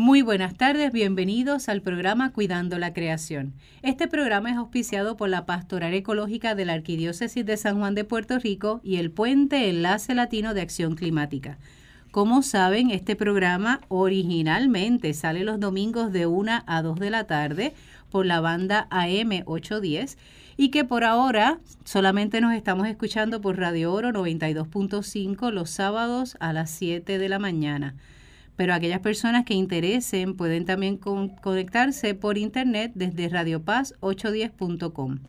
Muy buenas tardes, bienvenidos al programa Cuidando la Creación. Este programa es auspiciado por la Pastoral Ecológica de la Arquidiócesis de San Juan de Puerto Rico y el Puente Enlace Latino de Acción Climática. Como saben, este programa originalmente sale los domingos de 1 a 2 de la tarde por la banda AM 810 y que por ahora solamente nos estamos escuchando por Radio Oro 92.5 los sábados a las 7 de la mañana pero aquellas personas que interesen pueden también conectarse por internet desde radiopaz810.com.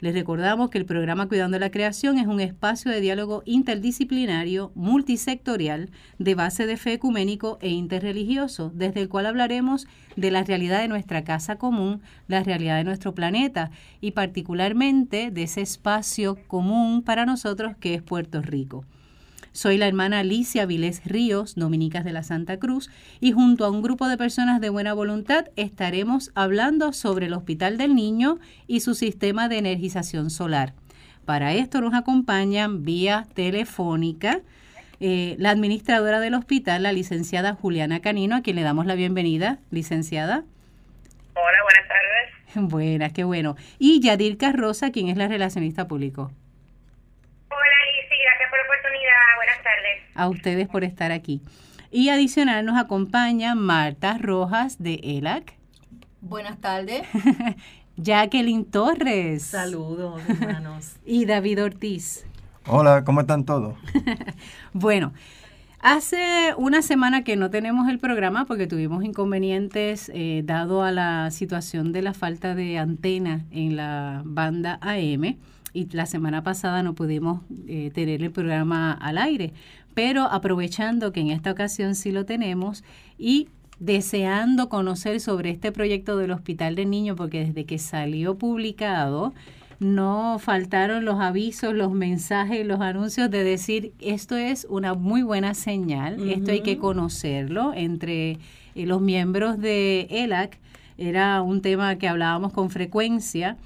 Les recordamos que el programa Cuidando la Creación es un espacio de diálogo interdisciplinario, multisectorial, de base de fe ecuménico e interreligioso, desde el cual hablaremos de la realidad de nuestra casa común, la realidad de nuestro planeta y particularmente de ese espacio común para nosotros que es Puerto Rico. Soy la hermana Alicia Vilés Ríos, Dominicas de la Santa Cruz, y junto a un grupo de personas de buena voluntad estaremos hablando sobre el Hospital del Niño y su sistema de energización solar. Para esto nos acompañan vía telefónica eh, la administradora del hospital, la licenciada Juliana Canino, a quien le damos la bienvenida. Licenciada. Hola, buenas tardes. Buenas, qué bueno. Y Yadir Carroza, quien es la relacionista público. A ustedes por estar aquí. Y adicional nos acompaña Marta Rojas de ELAC. Buenas tardes. Jacqueline Torres. Saludos, hermanos. y David Ortiz. Hola, ¿cómo están todos? bueno, hace una semana que no tenemos el programa porque tuvimos inconvenientes eh, dado a la situación de la falta de antena en la banda AM y la semana pasada no pudimos eh, tener el programa al aire pero aprovechando que en esta ocasión sí lo tenemos y deseando conocer sobre este proyecto del Hospital de Niños, porque desde que salió publicado, no faltaron los avisos, los mensajes, los anuncios de decir esto es una muy buena señal, esto hay que conocerlo entre eh, los miembros de ELAC. Era un tema que hablábamos con frecuencia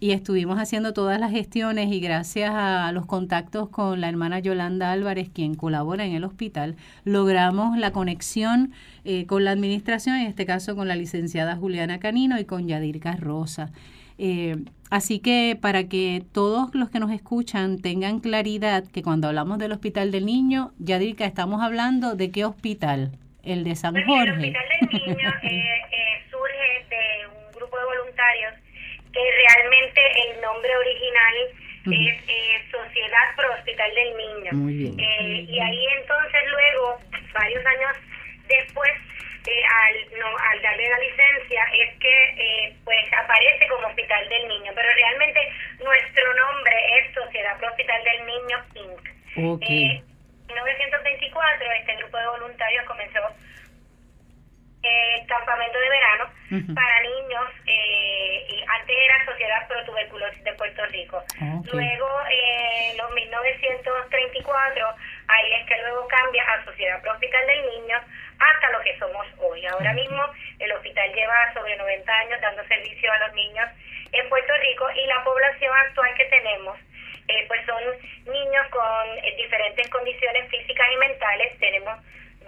y estuvimos haciendo todas las gestiones y gracias a los contactos con la hermana Yolanda Álvarez, quien colabora en el hospital, logramos la conexión eh, con la administración, en este caso con la licenciada Juliana Canino y con Yadir Carroza. Eh, así que para que todos los que nos escuchan tengan claridad que cuando hablamos del Hospital del Niño, Yadirka, estamos hablando de qué hospital, el de San Jorge. el Hospital del Niño eh, surge de un grupo de voluntarios que realmente el nombre original es eh, Sociedad Pro Hospital del Niño. Eh, y ahí entonces luego, varios años después, eh, al, no, al darle la licencia, es que pues aparece como Hospital del Niño, pero realmente nuestro nombre es Sociedad Pro Hospital del Niño Inc. en 1924 este grupo de voluntarios comenzó eh, campamento de verano para niños, eh, y antes era Sociedad Pro Tuberculosis de Puerto Rico. Luego, en los 1934, ahí es que luego cambia a Sociedad Pro Hospital del Niño hasta lo que somos hoy. Ahora mismo el hospital lleva sobre 90 años dando servicio a los niños en Puerto Rico y la población actual que tenemos eh, pues son niños con eh, diferentes condiciones físicas y mentales. Tenemos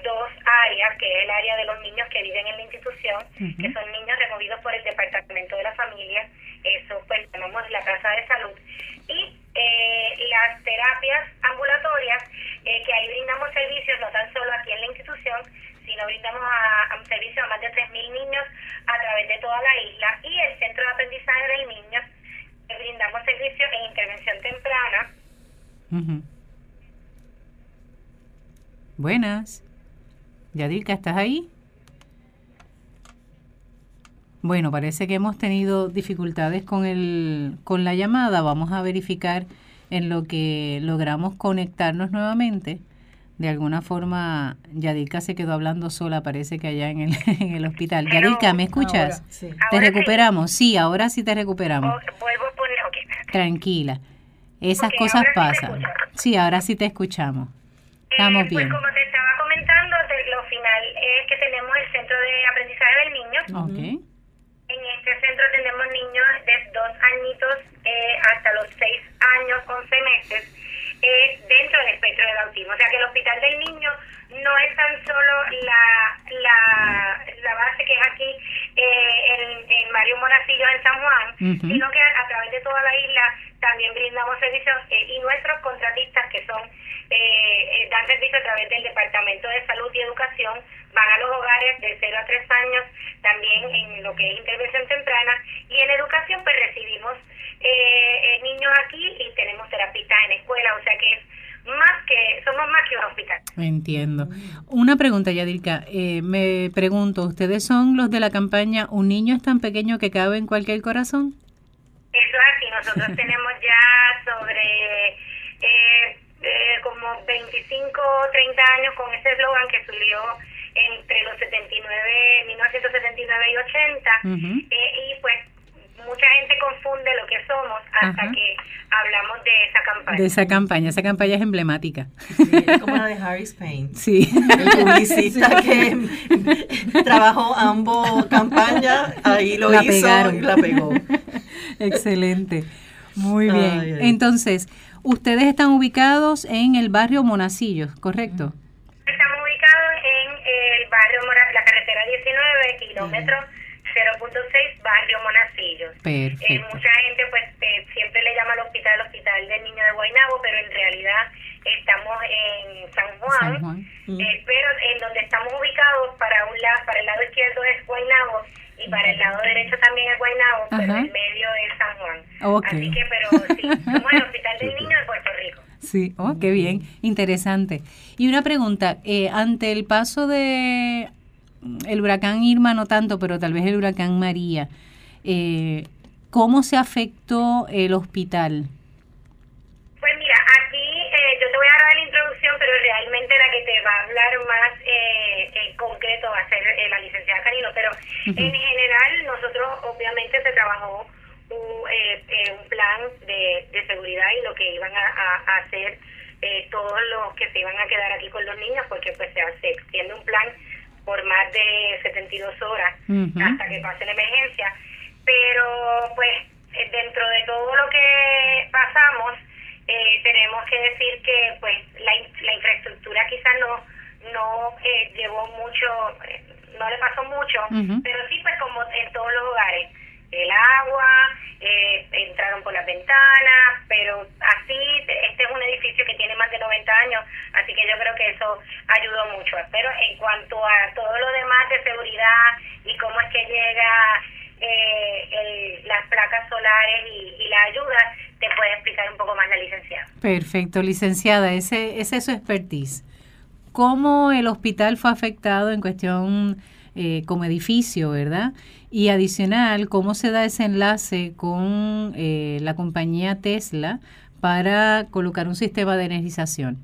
dos áreas, que es el área de los niños que viven en la institución, que son niños removidos por el Departamento de la Familia, eso pues llamamos la Casa de Salud, y eh, las terapias ambulatorias, eh, que ahí brindamos servicios no tan solo aquí en la institución, sino brindamos a, un servicio a más de 3.000 niños a través de toda la isla, y el Centro de Aprendizaje del Niño, que brindamos servicios en intervención temprana. Buenas. Yadilka, ¿estás ahí? Bueno, parece que hemos tenido dificultades con, el, con la llamada. Vamos a verificar en lo que logramos conectarnos nuevamente. De alguna forma, Yadilka se quedó hablando sola, parece que allá en el, en el hospital. Yadilka, ¿me escuchas? ¿Te recuperamos? Sí? ahora sí te recuperamos. Tranquila. Esas cosas pasan. Sí, ahora sí te escuchamos. Estamos eh, pues, bien es Okay. En este centro tenemos niños de dos añitos eh, hasta los seis años, once meses, eh, dentro del espectro del autismo. O sea que el hospital del niño no es tan solo la, la, la base que es aquí eh, en, en, Mario Monacillo, en San Juan, sino que a través de toda la isla también brindamos servicios eh, y nuestros contratistas que son eh, dan servicio a través del Departamento de Salud y Educación van a los hogares de 0 a 3 años también en lo que es intervención temprana y en educación pues recibimos niños aquí y tenemos terapistas en escuela, o sea que es más que, somos más que un hospital. Entiendo. Una pregunta, Yadilka. Eh, me pregunto, ¿ustedes son los de la campaña Un niño es tan pequeño que cabe en cualquier corazón? Nosotros tenemos ya sobre eh, eh, como 25 o 30 años con ese eslogan que subió entre los 79, 1979 y 80. y pues mucha gente confunde lo que somos hasta que hablamos de esa campaña. De esa campaña, esa campaña es emblemática. Sí, es como la de Harry Spain. Sí. El publicista que trabajó ambos campañas, ahí lo hizo y la pegó. Excelente. Muy bien. Entonces, ustedes están ubicados en el barrio Monacillos, ¿correcto? Estamos ubicados en el barrio Monacillos, la carretera 19, kilómetros 0.6 Barrio Monacillos. Eh, mucha gente pues eh, siempre le llama al hospital el Hospital del Niño de Guaynabo, pero en realidad estamos en San Juan, eh, pero en donde estamos ubicados para un lado, para el lado izquierdo es Guaynabo y para el lado derecho también es Guaynabo, pero en medio es San Juan. Así que, pero sí, somos el Hospital del Niño de Puerto Rico. Sí, oh, qué bien, interesante. Y una pregunta, ante el paso de el huracán Irma no tanto, pero tal vez el huracán María, eh, ¿cómo se afectó el hospital? Pues mira, aquí eh, yo te voy a dar la introducción, pero realmente la que te va a hablar más eh, en concreto va a ser la licenciada Canino, pero en general nosotros obviamente se trabajó un, un plan de, seguridad y lo que iban a, hacer todos los que se iban a quedar aquí con los niños, porque pues se, se extiende un plan por más de 72 horas hasta que pase la emergencia. Pero pues eh, dentro de todo lo que pasamos, eh, tenemos que decir que pues la, la infraestructura quizás no, no eh, llevó mucho, no le pasó mucho, pero sí pues como en todos los hogares el agua, eh, entraron por las ventanas, pero así, este es un edificio que tiene más de 90 años, así que yo creo que eso ayudó mucho. Pero en cuanto a todo lo demás de seguridad y cómo es que llega eh, las placas solares y, la ayuda, te puede explicar un poco más la licenciada. Perfecto, licenciada, ese, ese es su expertise. ¿Cómo el hospital fue afectado en cuestión eh, como edificio, verdad? Y adicional, ¿cómo se da ese enlace con eh, la compañía Tesla para colocar un sistema de energización?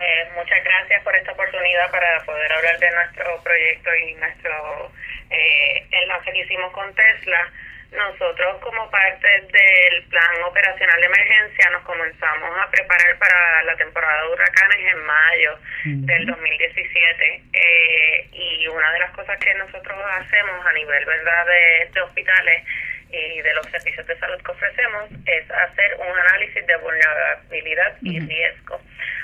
Eh, muchas gracias por esta oportunidad para poder hablar de nuestro proyecto y nuestro eh, enlace que hicimos con Tesla. Nosotros como parte del plan operacional de emergencia nos comenzamos a preparar para la temporada de huracanes en mayo del 2017 eh, y una de las cosas que nosotros hacemos a nivel verdad de, hospitales y de los servicios de salud que ofrecemos es hacer un análisis de vulnerabilidad y riesgo.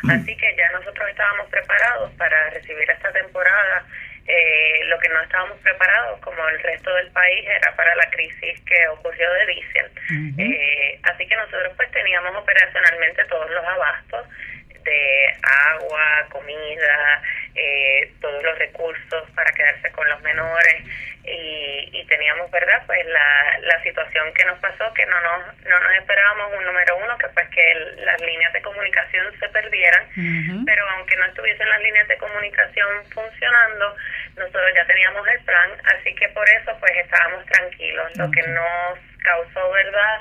Así que ya nosotros estábamos preparados para recibir esta temporada eh, lo que no estábamos preparados, como el resto del país, era para la crisis que ocurrió de diésel. eh, así que nosotros pues teníamos operacionalmente todos los abastos de agua, comida, eh, todos los recursos para quedarse con los menores y, y teníamos, ¿verdad? Pues la, la situación que nos pasó, que no nos, no nos esperábamos un número uno, que pues que las líneas de comunicación se perdieran, pero aunque no estuviesen las líneas de comunicación funcionando, nosotros ya teníamos el plan, así que por eso pues estábamos tranquilos. Lo que nos causó, ¿verdad?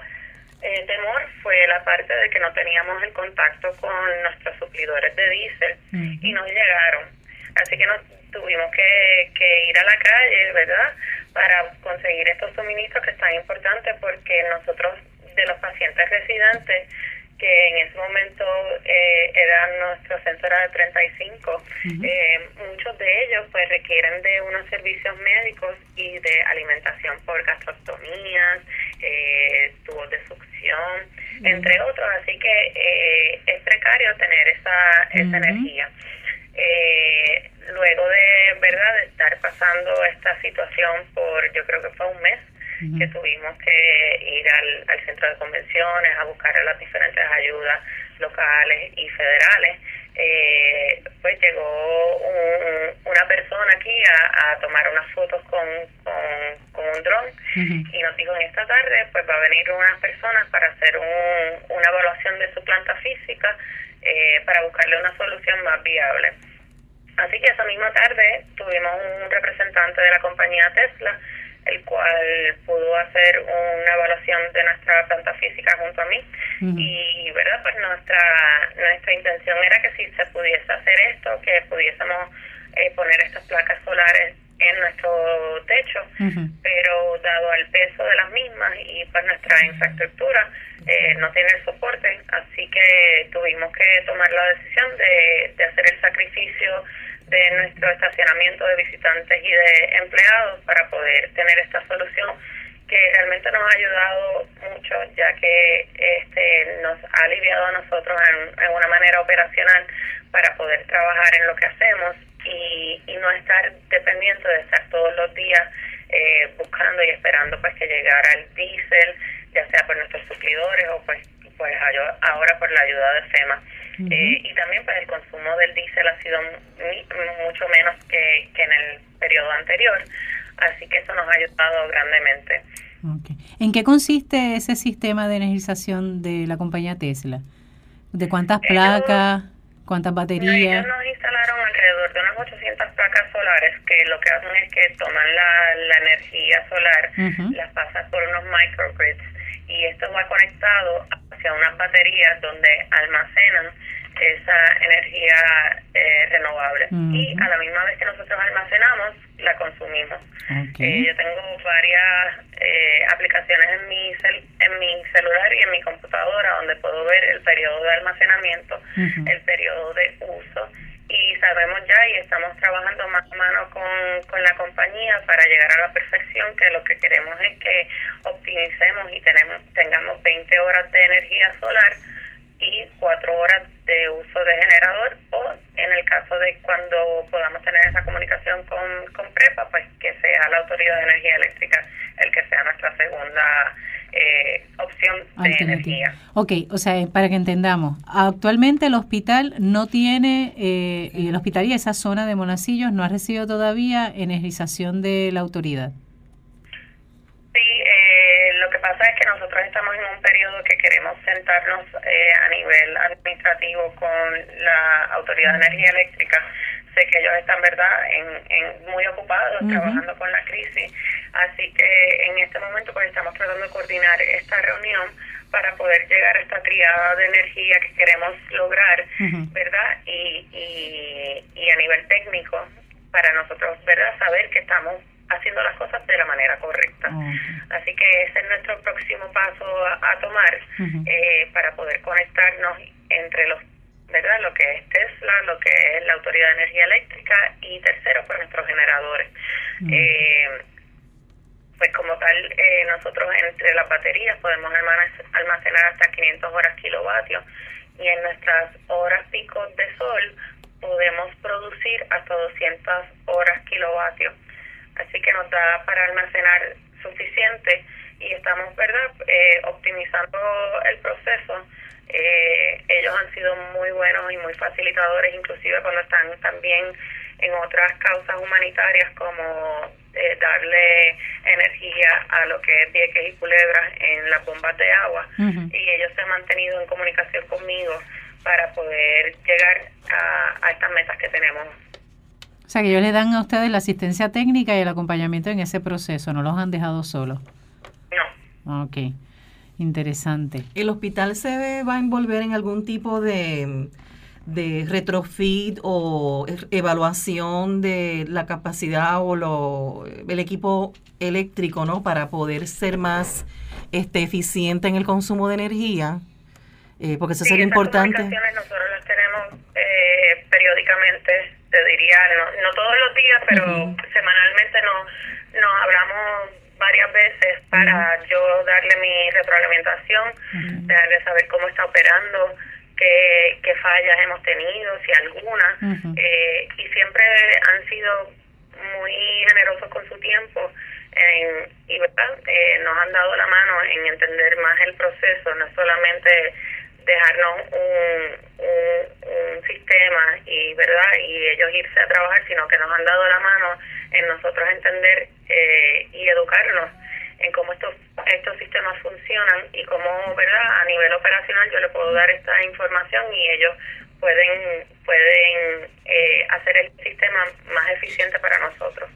Eh, temor fue la parte de que no teníamos el contacto con nuestros suplidores de diésel y nos llegaron. Así que nos tuvimos que, que ir a la calle, ¿verdad? Para conseguir estos suministros que están importantes porque nosotros de los pacientes residentes que en ese momento eh, eran nuestros centros de 35, eh, muchos de ellos pues requieren de unos servicios médicos y de alimentación por gastrostomías, eh, tubos de succión, entre otros, así que eh, es precario tener esa, esa energía. Luego de verdad de estar pasando esta situación por yo creo que fue un mes que tuvimos que ir al, al centro de convenciones a buscar las diferentes ayudas locales y federales. Eh, pues llegó una persona aquí a, a, tomar unas fotos con, con, un dron y nos dijo en esta tarde pues va a venir unas personas para hacer un, una evaluación de su planta física eh, para buscarle una solución más viable. Así que esa misma tarde tuvimos un representante de la compañía Tesla el cual pudo hacer una evaluación de nuestra planta física junto a mí. Y verdad pues nuestra nuestra intención era que si se pudiese hacer esto que pudiésemos eh, poner estas placas solares en nuestro techo pero dado al peso de las mismas y pues nuestra infraestructura eh, no tiene el soporte tomar la decisión de, de hacer el sacrificio de nuestro estacionamiento de visitantes y de empleados para poder tener esta solución que realmente nos ha ayudado mucho ya que este nos ha aliviado a nosotros en, en una manera operacional para poder trabajar en lo que hacemos y, y no estar dependiente de estar todos los días eh, buscando y esperando pues que llegara el diésel ya sea por nuestros suplidores o pues pues ahora por la ayuda de FEMA eh, y también pues el consumo del diésel ha sido mucho menos que, que en el periodo anterior, así que eso nos ha ayudado grandemente. ¿En qué consiste ese sistema de energización de la compañía Tesla? ¿De cuántas placas? ¿Cuántas baterías? Ellos nos instalaron alrededor de unas 800 placas solares que lo que hacen es que toman la, la energía solar, las pasan por unos microgrids y esto va conectado hacia unas baterías donde almacenan esa energía eh, renovable y a la misma vez que nosotros almacenamos la consumimos eh, yo tengo varias eh, aplicaciones en mi en mi celular y en mi computadora donde puedo ver el periodo de almacenamiento el periodo de uso y sabemos ya y estamos trabajando más a mano con, con la compañía para llegar a la perfección que lo que queremos es que optimicemos y tenemos tengamos 20 horas de energía solar y 4 horas de uso de generador o en el caso de cuando podamos tener esa comunicación con, con PREPA, pues que sea la Autoridad de Energía Eléctrica el que sea nuestra segunda eh, opción de energía. Ok, o sea, para que entendamos, actualmente el hospital no tiene, eh, el hospital y esa zona de Monacillos no ha recibido todavía energización de la autoridad. Sí, eh, lo que pasa es que nosotros estamos en un periodo que queremos sentarnos eh, a nivel administrativo con la Autoridad de Energía Eléctrica sé que ellos están, ¿verdad?, en, muy ocupados trabajando con la crisis. Así que en este momento pues estamos tratando de coordinar esta reunión para poder llegar a esta triada de energía que queremos lograr, ¿verdad? Y, y, y a nivel técnico, para nosotros, ¿verdad?, saber que estamos haciendo las cosas de la manera correcta. Así que ese es nuestro próximo paso a, tomar eh, para poder conectarnos entre los ¿verdad? Lo que es Tesla, lo que es la Autoridad de Energía Eléctrica y tercero, pues nuestros generadores. Mm. Eh, pues como tal, eh, nosotros entre las baterías podemos almacenar hasta 500 horas kilovatios y en nuestras horas picos de sol podemos producir hasta 200 horas kilovatios. Así que nos da para almacenar suficiente y estamos, ¿verdad?, eh, optimizando el proceso eh, ellos han sido muy buenos y muy facilitadores, inclusive cuando están también en otras causas humanitarias como eh, darle energía a lo que es Vieques y Culebras en las bombas de agua. Y ellos se han mantenido en comunicación conmigo para poder llegar a, a estas metas que tenemos. O sea, que ellos le dan a ustedes la asistencia técnica y el acompañamiento en ese proceso, no los han dejado solos. No. Ok. Interesante. ¿El hospital se va a envolver en algún tipo de, de retrofit o evaluación de la capacidad o lo, el equipo eléctrico, ¿no? Para poder ser más este, eficiente en el consumo de energía. Eh, porque eso sería importante. nosotros las tenemos eh, periódicamente, te diría, no, no todos los días, pero semanalmente nos, nos hablamos varias veces para yo darle mi retroalimentación, darle saber cómo está operando, qué, qué fallas hemos tenido, si alguna, eh, y siempre han sido muy generosos con su tiempo y ¿verdad? Eh, nos han dado la mano en entender más el proceso, no solamente dejarnos un, un, sistema y verdad y ellos irse a trabajar, sino que nos han dado la mano en nosotros entender eh, y educarnos en cómo estos estos sistemas funcionan y cómo verdad a nivel operacional yo le puedo dar esta información y ellos pueden pueden eh, hacer el sistema más eficiente para nosotros.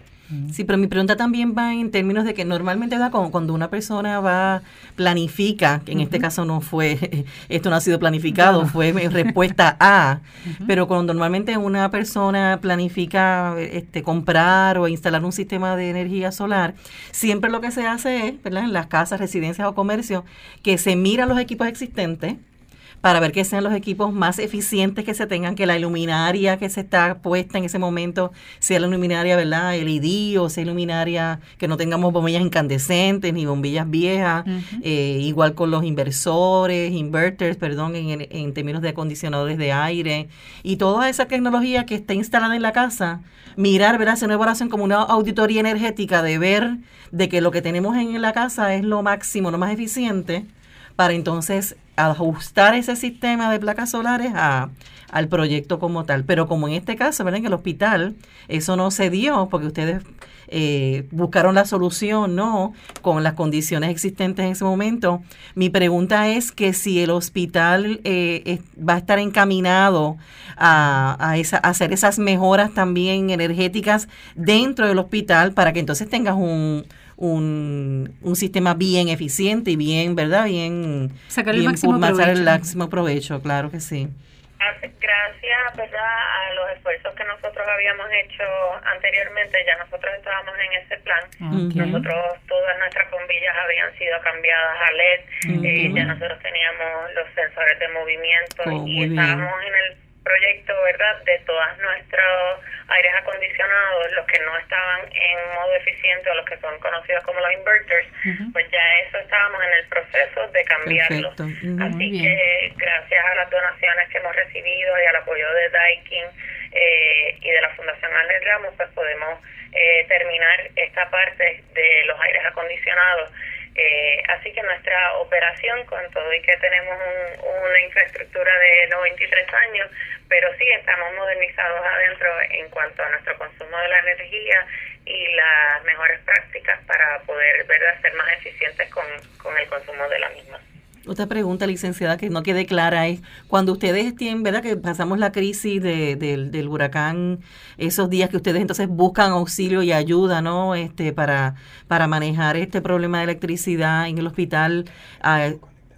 Sí, pero mi pregunta también va en términos de que normalmente da cuando una persona va, planifica, que en este caso no fue, esto no ha sido planificado, fue respuesta A, pero cuando normalmente una persona planifica este, comprar o instalar un sistema de energía solar, siempre lo que se hace es, ¿verdad? En las casas, residencias o comercios, que se miran los equipos existentes, para ver que sean los equipos más eficientes que se tengan, que la iluminaria que se está puesta en ese momento sea la luminaria, ¿verdad? LED o sea iluminaria, que no tengamos bombillas incandescentes ni bombillas viejas, eh, igual con los inversores, inverters, perdón, en, en términos de acondicionadores de aire y toda esa tecnología que está instalada en la casa, mirar, ¿verdad? Hacer una evaluación como una auditoría energética de ver de que lo que tenemos en la casa es lo máximo, lo más eficiente para entonces ajustar ese sistema de placas solares a, al proyecto como tal. Pero como en este caso, ¿verdad? En el hospital, eso no se dio porque ustedes eh, buscaron la solución, ¿no? Con las condiciones existentes en ese momento. Mi pregunta es que si el hospital eh, va a estar encaminado a, a, esa, a hacer esas mejoras también energéticas dentro del hospital para que entonces tengas un un, un sistema bien eficiente y bien, ¿verdad? Bien, sacar el, máximo, provecho. el máximo provecho, claro que sí. Gracias, ¿verdad? A los esfuerzos que nosotros habíamos hecho anteriormente, ya nosotros estábamos en ese plan. Nosotros, todas nuestras bombillas habían sido cambiadas a LED, eh, ya nosotros teníamos los sensores de movimiento oh, y estábamos en el proyecto, ¿verdad?, de todos nuestros aires acondicionados, los que no estaban en modo eficiente o los que son conocidos como los inverters, pues ya eso estábamos en el proceso de cambiarlo. Así que gracias a las donaciones que hemos recibido y al apoyo de Daikin eh, y de la Fundación Alex Ramos, pues podemos eh, terminar esta parte de los aires acondicionados eh, así que nuestra operación, con todo y que tenemos una infraestructura de 93 años, pero sí estamos modernizados adentro en cuanto a nuestro consumo de la energía y las mejores prácticas para poder ¿verdad? ser más eficientes con, con el consumo de la misma. Otra pregunta, licenciada, que no quede clara es, cuando ustedes tienen, ¿verdad? Que pasamos la crisis de, del huracán, esos días que ustedes entonces buscan auxilio y ayuda, ¿no? Este, para, para manejar este problema de electricidad en el hospital, ah,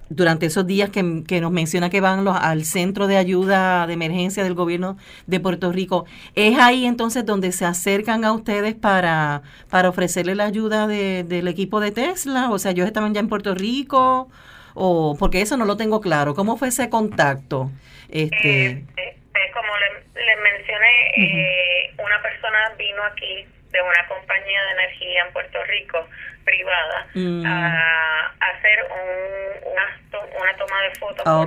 durante esos días que, que, nos menciona que van los, al centro de ayuda de emergencia del gobierno de Puerto Rico, ¿es ahí entonces donde se acercan a ustedes para, para ofrecerle la ayuda de, del equipo de Tesla? O sea, ellos estaban ya en Puerto Rico o porque eso no lo tengo claro. ¿Cómo fue ese contacto? Este... Eh, eh, eh, como le, mencioné, una persona vino aquí de una compañía de energía en Puerto Rico privada mm. a, hacer un, una, una, toma de fotos ah,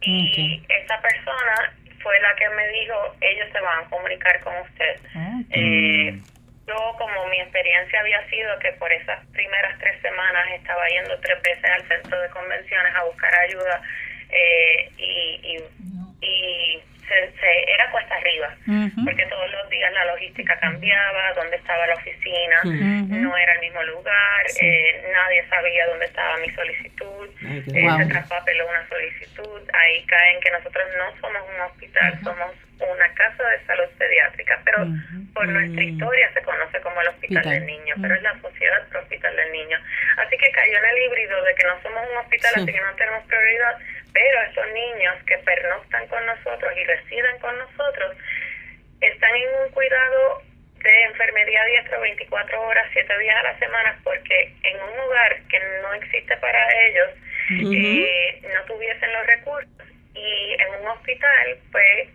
y esa persona fue la que me dijo ellos se van a comunicar con usted ah, eh, yo, como mi experiencia había sido que por esas primeras tres semanas estaba yendo tres veces al centro de convenciones a buscar ayuda eh, y, y, se, era cuesta arriba, porque todos los días la logística cambiaba, dónde estaba la oficina, no era el mismo lugar, eh, nadie sabía dónde estaba mi solicitud, eh, se traspapeló una solicitud, ahí caen que nosotros no somos un hospital, somos una casa de salud pediátrica, pero por nuestra mm. historia se conoce como el Hospital del Niño, pero es la Sociedad Pro Hospital del Niño. Así que cayó en el híbrido de que no somos un hospital, así que no tenemos prioridad, pero estos niños que pernoctan con nosotros y residen con nosotros están en un cuidado de enfermería diestra 24 horas, 7 días a la semana, porque en un lugar que no existe para ellos, eh, no tuviesen los recursos. Y en un hospital, pues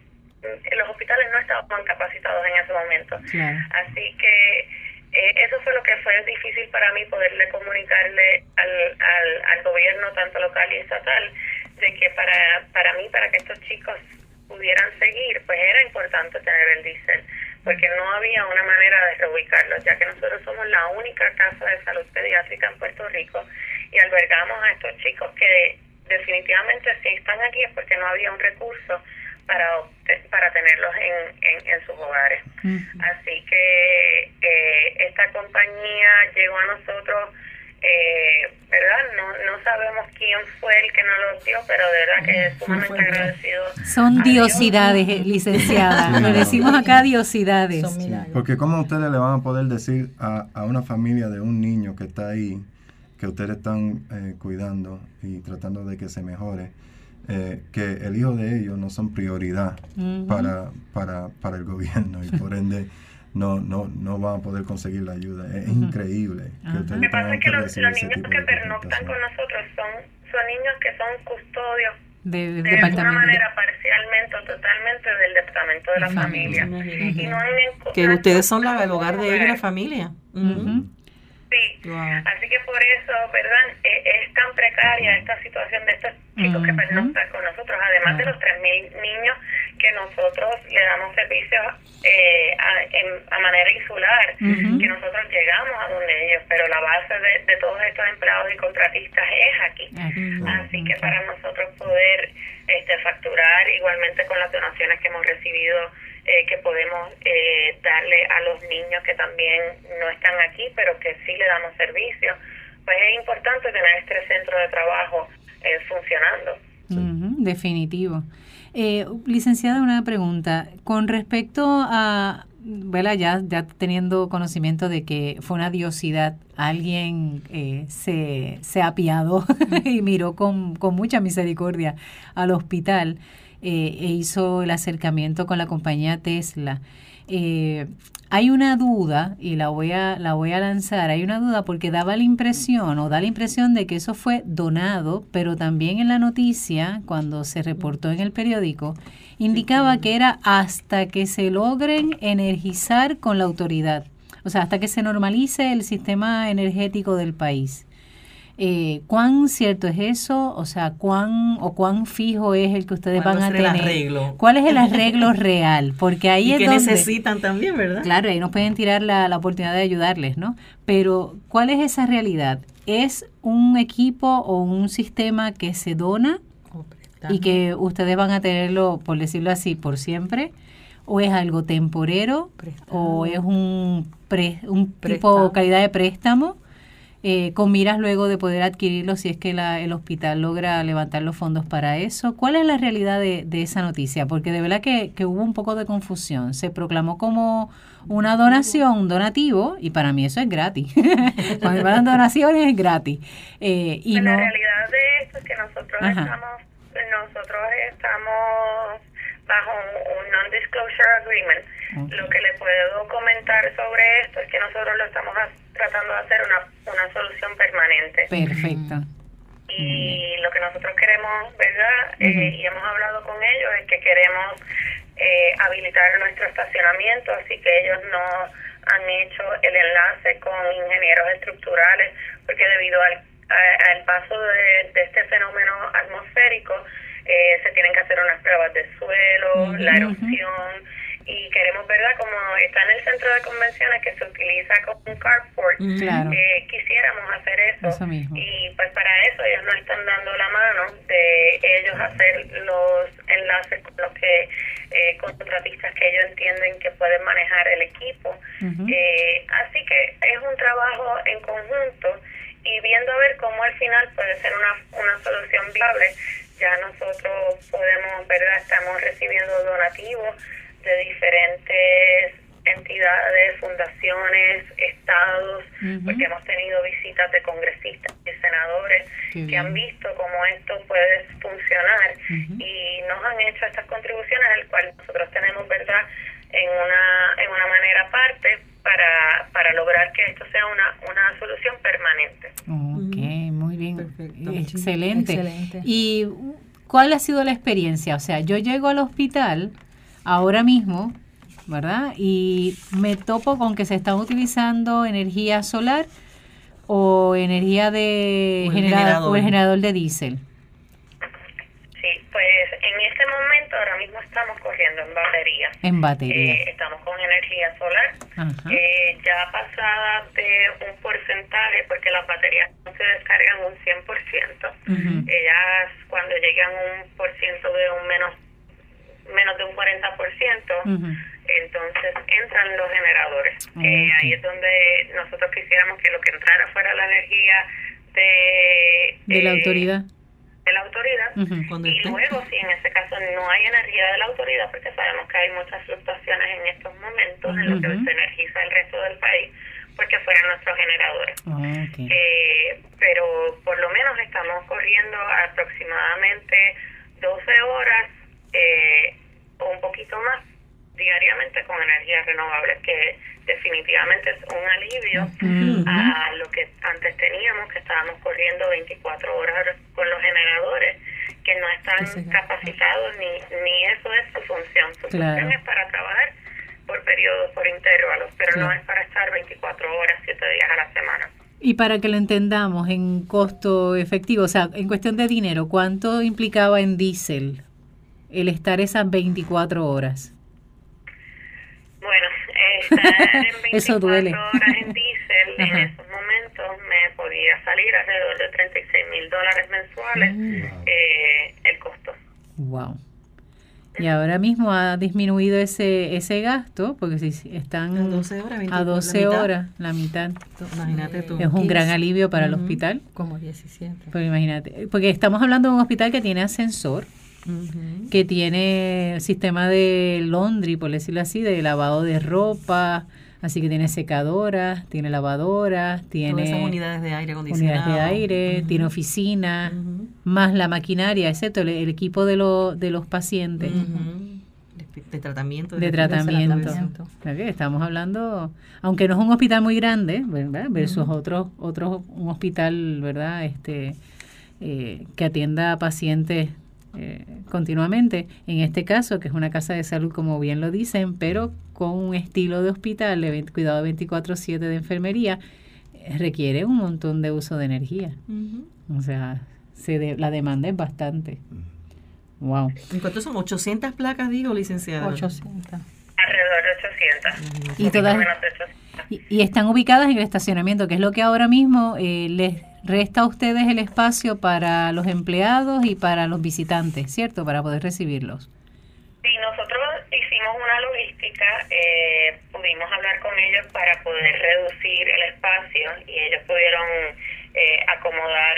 los hospitales no estaban capacitados en ese momento. Así que eh, eso fue lo que fue difícil para mí poderle comunicarle al, al, al gobierno, tanto local y estatal, de que para, para mí, para que estos chicos pudieran seguir, pues era importante tener el diésel. porque no había una manera de reubicarlos, ya que nosotros somos la única casa de salud pediátrica en Puerto Rico y albergamos a estos chicos que definitivamente si están aquí es porque no había un recurso para para tenerlos en, en, sus hogares. Así que eh, esta compañía llegó a nosotros eh, ¿verdad? No, no sabemos quién fue el que nos lo dio, pero de verdad que es sumamente agradecido. Son diosidades, eh, licenciada. Lo decimos acá diosidades. porque ¿cómo ustedes le van a poder decir a, a una familia de un niño que está ahí, que ustedes están eh, cuidando y tratando de que se mejore, eh, que el hijo de ellos no son prioridad para, para, para el gobierno y por ende no, no, no van a poder conseguir la ayuda. Es increíble. Que Lo que pasa es que los, niños que pernoctan con nosotros son, son niños que son custodios de, de alguna manera parcialmente o totalmente del departamento de la, familia. Y no que ustedes son la, el hogar de ellos y la familia. Sí, así que por eso, ¿verdad? E, es, tan precaria esta situación de estos chicos que pernoctan con nosotros, además de los 3.000 niños que nosotros le damos servicios eh, a, a, manera insular, que nosotros llegamos a donde ellos, pero la base de, todos estos empleados y contratistas es aquí. Así que para nosotros poder este, facturar igualmente con las donaciones que hemos recibido, eh, que podemos eh, darle a los niños que también no están aquí, pero que sí le damos servicio, pues es importante tener este centro de trabajo funcionando. definitivo. Eh, licenciada, una pregunta. Con respecto a, ¿verdad? Ya, ya teniendo conocimiento de que fue una diosidad, alguien eh, se, se apiadó y miró con, con mucha misericordia al hospital eh, e hizo el acercamiento con la compañía Tesla. Eh, hay una duda, y la voy, a, la voy a lanzar, hay una duda porque daba la impresión o da la impresión de que eso fue donado, pero también en la noticia, cuando se reportó en el periódico, indicaba que era hasta que se logren energizar con la autoridad, o sea, hasta que se normalice el sistema energético del país. Eh, ¿Cuán cierto es eso? O sea, ¿cuán o cuán fijo es el que ustedes van a tener? arreglo? ¿Cuál es el arreglo real? Porque ahí y es que necesitan también, ¿verdad? Claro, ahí nos pueden tirar la, la oportunidad de ayudarles, ¿no? Pero, ¿cuál es esa realidad? ¿Es un equipo o un sistema que se dona y que ustedes van a tenerlo, por decirlo así, por siempre? ¿O es algo temporero? ¿O es un, pre, un tipo calidad de préstamo? Eh, con miras luego de poder adquirirlo si es que la, el hospital logra levantar los fondos para eso. ¿Cuál es la realidad de, de esa noticia? Porque de verdad que, que, hubo un poco de confusión. Se proclamó como una donación, un donativo, y para mí eso es gratis. Cuando me dan donaciones es gratis. Eh, y La realidad de esto es que nosotros estamos, nosotros estamos bajo un non-disclosure agreement. Lo que le puedo comentar sobre esto es que nosotros lo estamos tratando de hacer una, una solución permanente. Perfecto. Y lo que nosotros queremos, ¿verdad? Eh, y hemos hablado con ellos, es que queremos eh, habilitar nuestro estacionamiento, así que ellos no han hecho el enlace con ingenieros estructurales, porque debido al, al paso de, de este fenómeno atmosférico, eh, se tienen que hacer unas pruebas de suelo, la erupción, y queremos, ¿verdad? Como está en el centro de convenciones que se utiliza como un carport, eh, quisiéramos hacer eso. Y pues para eso ellos nos están dando la mano de ellos hacer los enlaces con los que eh, contratistas que ellos entienden que pueden manejar el equipo. eh, así que es un trabajo en conjunto y viendo a ver cómo al final puede ser una, una solución viable ya nosotros podemos, ¿verdad? Estamos recibiendo donativos de diferentes entidades, fundaciones, estados, porque hemos tenido visitas de congresistas y senadores que han visto cómo esto puede funcionar y nos han hecho estas contribuciones, al cual nosotros tenemos, ¿verdad?, en una, en una manera aparte para, para lograr que esto sea una, una solución permanente. Ok, muy bien. Excelente. Excelente. ¿Y cuál ha sido la experiencia? O sea, yo llego al hospital ahora mismo, ¿verdad? Y me topo con que se está utilizando energía solar o energía de o generador. o el generador de diésel. Sí, pues en este momento ahora mismo estamos corriendo en batería. En batería. Eh, estamos con energía solar. Eh, ya pasada de un porcentaje, porque las baterías no se descargan un 100%. Ellas cuando llegan un por ciento de un menos menos de un 40%, entonces entran los generadores. Eh, ahí es donde nosotros quisiéramos que lo que entrara fuera la energía de... De la autoridad. de la autoridad. Y luego si en ese caso no hay energía de la autoridad porque sabemos que hay muchas fluctuaciones en estos momentos en lo que se energiza el resto del país porque fueran nuestros generadores. Ah, eh, pero por lo menos estamos corriendo aproximadamente 12 horas eh, o un poquito más diariamente con energías renovables, que definitivamente es un alivio a lo que antes teníamos, que estábamos corriendo 24 horas con los generadores, que no están capacitados ni, ni eso es su función. Su función es para trabajar por periodos, por intervalos, pero no es para estar 24 horas, 7 días a la semana. Y para que lo entendamos en costo efectivo, o sea, en cuestión de dinero, ¿cuánto implicaba en diésel el estar esas 24 horas? Bueno, estar en 24 horas en diésel en esos momentos me podía salir alrededor de 36 mil dólares mensuales mm. eh, el costo. Wow. Y ahora mismo ha disminuido ese ese gasto, porque si están a 12 horas, a 12 la horas la mitad. Imagínate tú. Es un gran alivio para el hospital. Como 17. Pues imagínate, porque estamos hablando de un hospital que tiene ascensor, que tiene sistema de laundry, por decirlo así, de lavado de ropa, así que tiene secadoras, tiene lavadoras, tiene unidades de aire acondicionado, unidades de aire, tiene oficina, más la maquinaria, excepto el, equipo de, lo, de los pacientes. De tratamiento. De, tratamiento. Estamos hablando, aunque no es un hospital muy grande, ¿verdad? versus otros, otros, un hospital, ¿verdad? Este, eh, que atienda a pacientes eh, continuamente. En este caso, que es una casa de salud, como bien lo dicen, pero con un estilo de hospital de cuidado 24/7 de enfermería, eh, requiere un montón de uso de energía. O sea, se la demanda es bastante. Wow. ¿En cuánto son? 800 placas, digo, licenciada. 800. Alrededor de 800. Y, todas, y, están ubicadas en el estacionamiento, que es lo que ahora mismo eh, les resta a ustedes el espacio para los empleados y para los visitantes, ¿cierto? Para poder recibirlos. Sí, nosotros hicimos una logística, eh, pudimos hablar con ellos para poder reducir el espacio y ellos pudieron eh, acomodar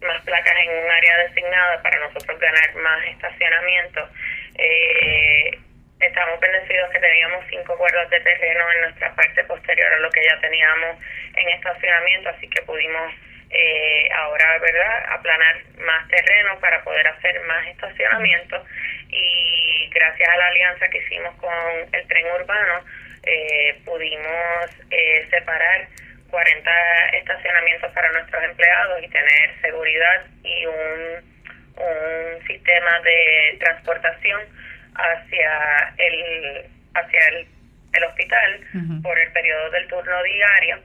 más placas en un área designada para nosotros ganar más estacionamiento. Eh, estamos bendecidos que teníamos cinco cuerdas de terreno en nuestra parte posterior a lo que ya teníamos en estacionamiento, así que pudimos eh, ahora, ¿verdad?, aplanar más terreno para poder hacer más estacionamiento. Y gracias a la alianza que hicimos con el tren urbano eh, pudimos eh, separar 40 estacionamientos para nuestros empleados y tener seguridad y un, un sistema de transportación hacia el hacia el, el hospital por el periodo del turno diario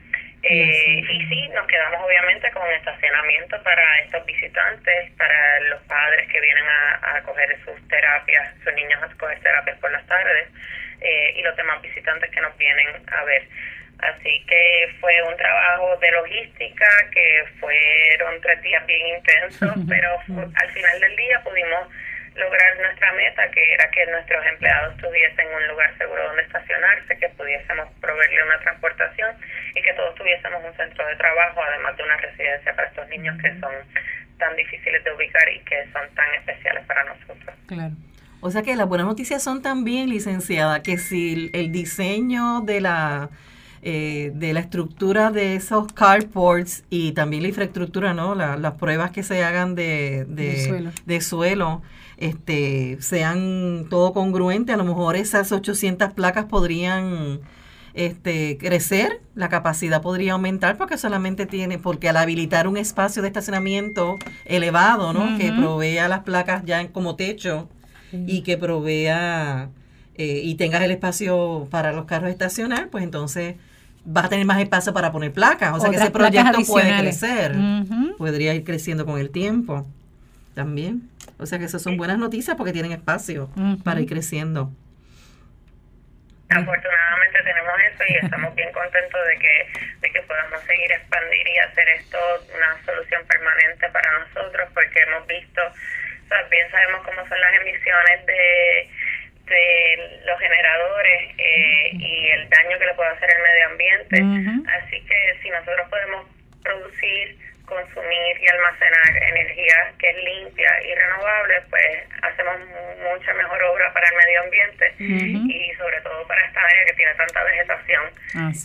eh, y sí, nos quedamos obviamente con estacionamiento para estos visitantes, para los padres que vienen a, a coger sus terapias, sus niños a coger terapias por las tardes eh, y los demás visitantes que nos vienen a ver. Así que fue un trabajo de logística que fueron tres días bien intensos, pero al final del día pudimos lograr nuestra meta, que era que nuestros empleados tuviesen un lugar seguro donde estacionarse, que pudiésemos proveerle una transportación y que todos tuviésemos un centro de trabajo, además de una residencia para estos niños que son tan difíciles de ubicar y que son tan especiales para nosotros. Claro. O sea que las buenas noticias son también, licenciada, que si el diseño de la eh, de la estructura de esos carports y también la infraestructura, ¿no? las pruebas que se hagan de, de, suelo. Este, sean todo congruente, a lo mejor esas 800 placas podrían este, crecer, la capacidad podría aumentar porque solamente tiene, porque al habilitar un espacio de estacionamiento elevado, ¿no? Que provea las placas ya como techo y que provea eh, y tengas el espacio para los carros estacionar, pues entonces vas a tener más espacio para poner placas. O sea que ese proyecto puede crecer, podría ir creciendo con el tiempo. También. O sea que eso son buenas noticias porque tienen espacio para ir creciendo. Afortunadamente tenemos eso y estamos bien contentos de que, de que podamos seguir expandir y hacer esto una solución permanente para nosotros porque hemos visto, o sea, bien sabemos cómo son las emisiones de, de los generadores eh, y el daño que le puede hacer el medio ambiente. Así que si nosotros podemos producir consumir y almacenar energía que es limpia y renovable, pues hacemos mucha mejor obra para el medio ambiente y sobre todo para esta área que tiene tanta vegetación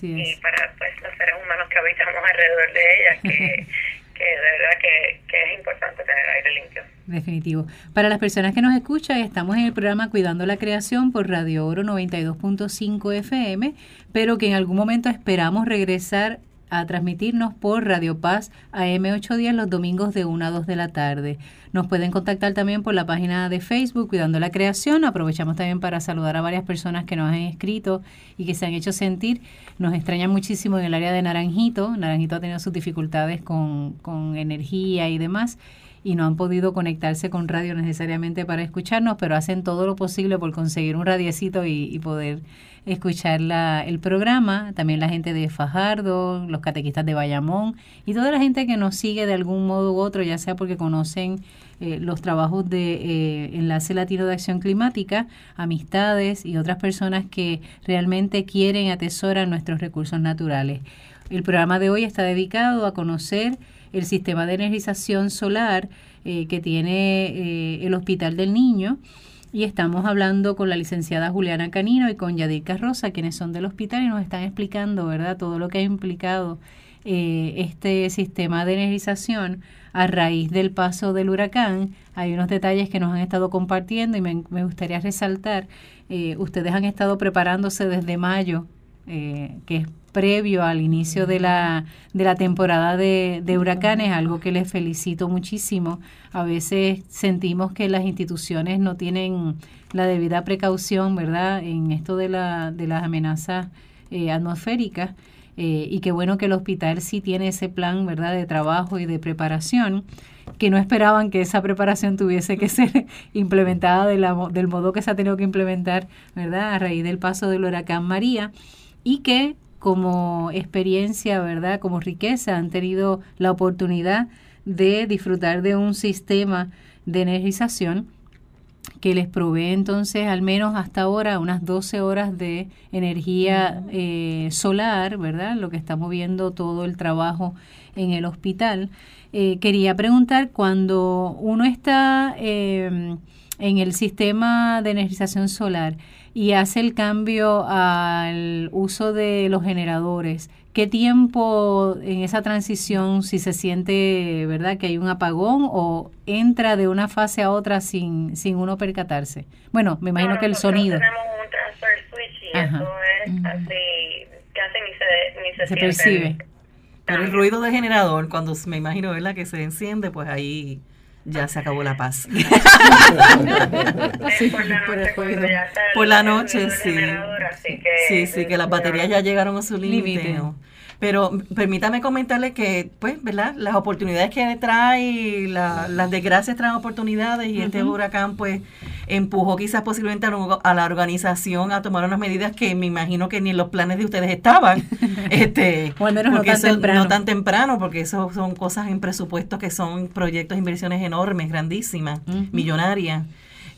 y para pues los seres humanos que habitamos alrededor de ella, que, que de verdad que, que es importante tener aire limpio. Definitivo. Para las personas que nos escuchan, estamos en el programa Cuidando la Creación por Radio Oro 92.5 FM, pero que en algún momento esperamos regresar a transmitirnos por Radio Paz AM810 los domingos de 1 a 2 de la tarde. Nos pueden contactar también por la página de Facebook Cuidando la Creación. Aprovechamos también para saludar a varias personas que nos han escrito y que se han hecho sentir. Nos extraña muchísimo en el área de Naranjito. Naranjito ha tenido sus dificultades con, con energía y demás y no han podido conectarse con radio necesariamente para escucharnos, pero hacen todo lo posible por conseguir un radiecito y, y poder escuchar la, el programa, también la gente de Fajardo, los catequistas de Bayamón y toda la gente que nos sigue de algún modo u otro, ya sea porque conocen eh, los trabajos de eh, Enlace Latino de Acción Climática, amistades y otras personas que realmente quieren y atesoran nuestros recursos naturales. El programa de hoy está dedicado a conocer el sistema de energización solar eh, que tiene el Hospital del Niño y estamos hablando con la licenciada Juliana Canino y con Yadir Carroza, quienes son del hospital y nos están explicando, ¿verdad?, todo lo que ha implicado eh, este sistema de energización a raíz del paso del huracán. Hay unos detalles que nos han estado compartiendo y me, gustaría resaltar, eh, ustedes han estado preparándose desde mayo, eh, que es previo al inicio de la, de la temporada de, huracanes, algo que les felicito muchísimo. A veces sentimos que las instituciones no tienen la debida precaución, ¿verdad?, en esto de, la, de las amenazas eh, atmosféricas. Eh, y qué bueno que el hospital sí tiene ese plan, ¿verdad?, de trabajo y de preparación, que no esperaban que esa preparación tuviese que ser implementada del modo que se ha tenido que implementar, ¿verdad?, a raíz del paso del huracán María, y que como experiencia, ¿verdad? Como riqueza, han tenido la oportunidad de disfrutar de un sistema de energización que les provee entonces al menos hasta ahora unas 12 horas de energía eh, solar, ¿verdad? Lo que está moviendo todo el trabajo en el hospital. Eh, quería preguntar, cuando uno está eh, en el sistema de energización solar, y hace el cambio al uso de los generadores, ¿qué tiempo en esa transición, si se siente, verdad, que hay un apagón o entra de una fase a otra sin, sin uno percatarse? Bueno, me imagino que el sonido. Tenemos un transfer switch y eso es así, casi ni se, ni se, se percibe. Pero el ruido del generador, cuando me imagino, ¿verdad? Que se enciende, pues ahí ya se acabó la paz. por la noche, sí. sí, sí, que las baterías ya llegaron a su límite. Pero permítame comentarle que, pues, ¿verdad? Las oportunidades que trae, las desgracias traen oportunidades y este huracán, pues, empujó quizás posiblemente a, la organización a tomar unas medidas que me imagino que ni en los planes de ustedes estaban. este, o al menos no tan temprano. No tan temprano, porque eso son cosas en presupuestos que son proyectos, inversiones enormes, grandísimas, millonarias.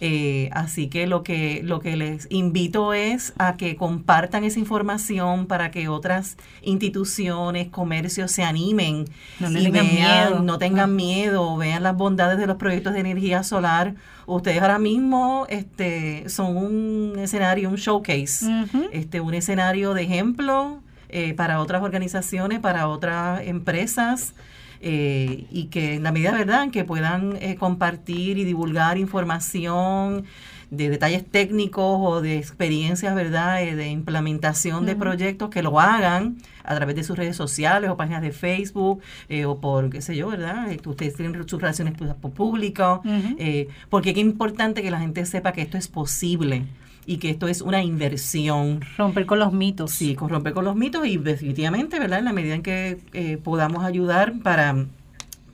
Eh, así que lo que lo que les invito es a que compartan esa información para que otras instituciones, comercios se animen no y tengan miedo. no tengan miedo, vean las bondades de los proyectos de energía solar. Ustedes ahora mismo este, son un escenario, un showcase, este, un escenario de ejemplo eh, para otras organizaciones, para otras empresas. Eh, y que en la medida, ¿verdad?, que puedan eh, compartir y divulgar información de detalles técnicos o de experiencias, ¿verdad?, eh, de implementación de proyectos, que lo hagan a través de sus redes sociales o páginas de Facebook o por, qué sé yo, ¿verdad? Ustedes tienen sus relaciones públicas, porque es importante que la gente sepa que esto es posible y que esto es una inversión. Romper con los mitos. Sí, romper con los mitos y definitivamente, ¿verdad? En la medida en que eh, podamos ayudar para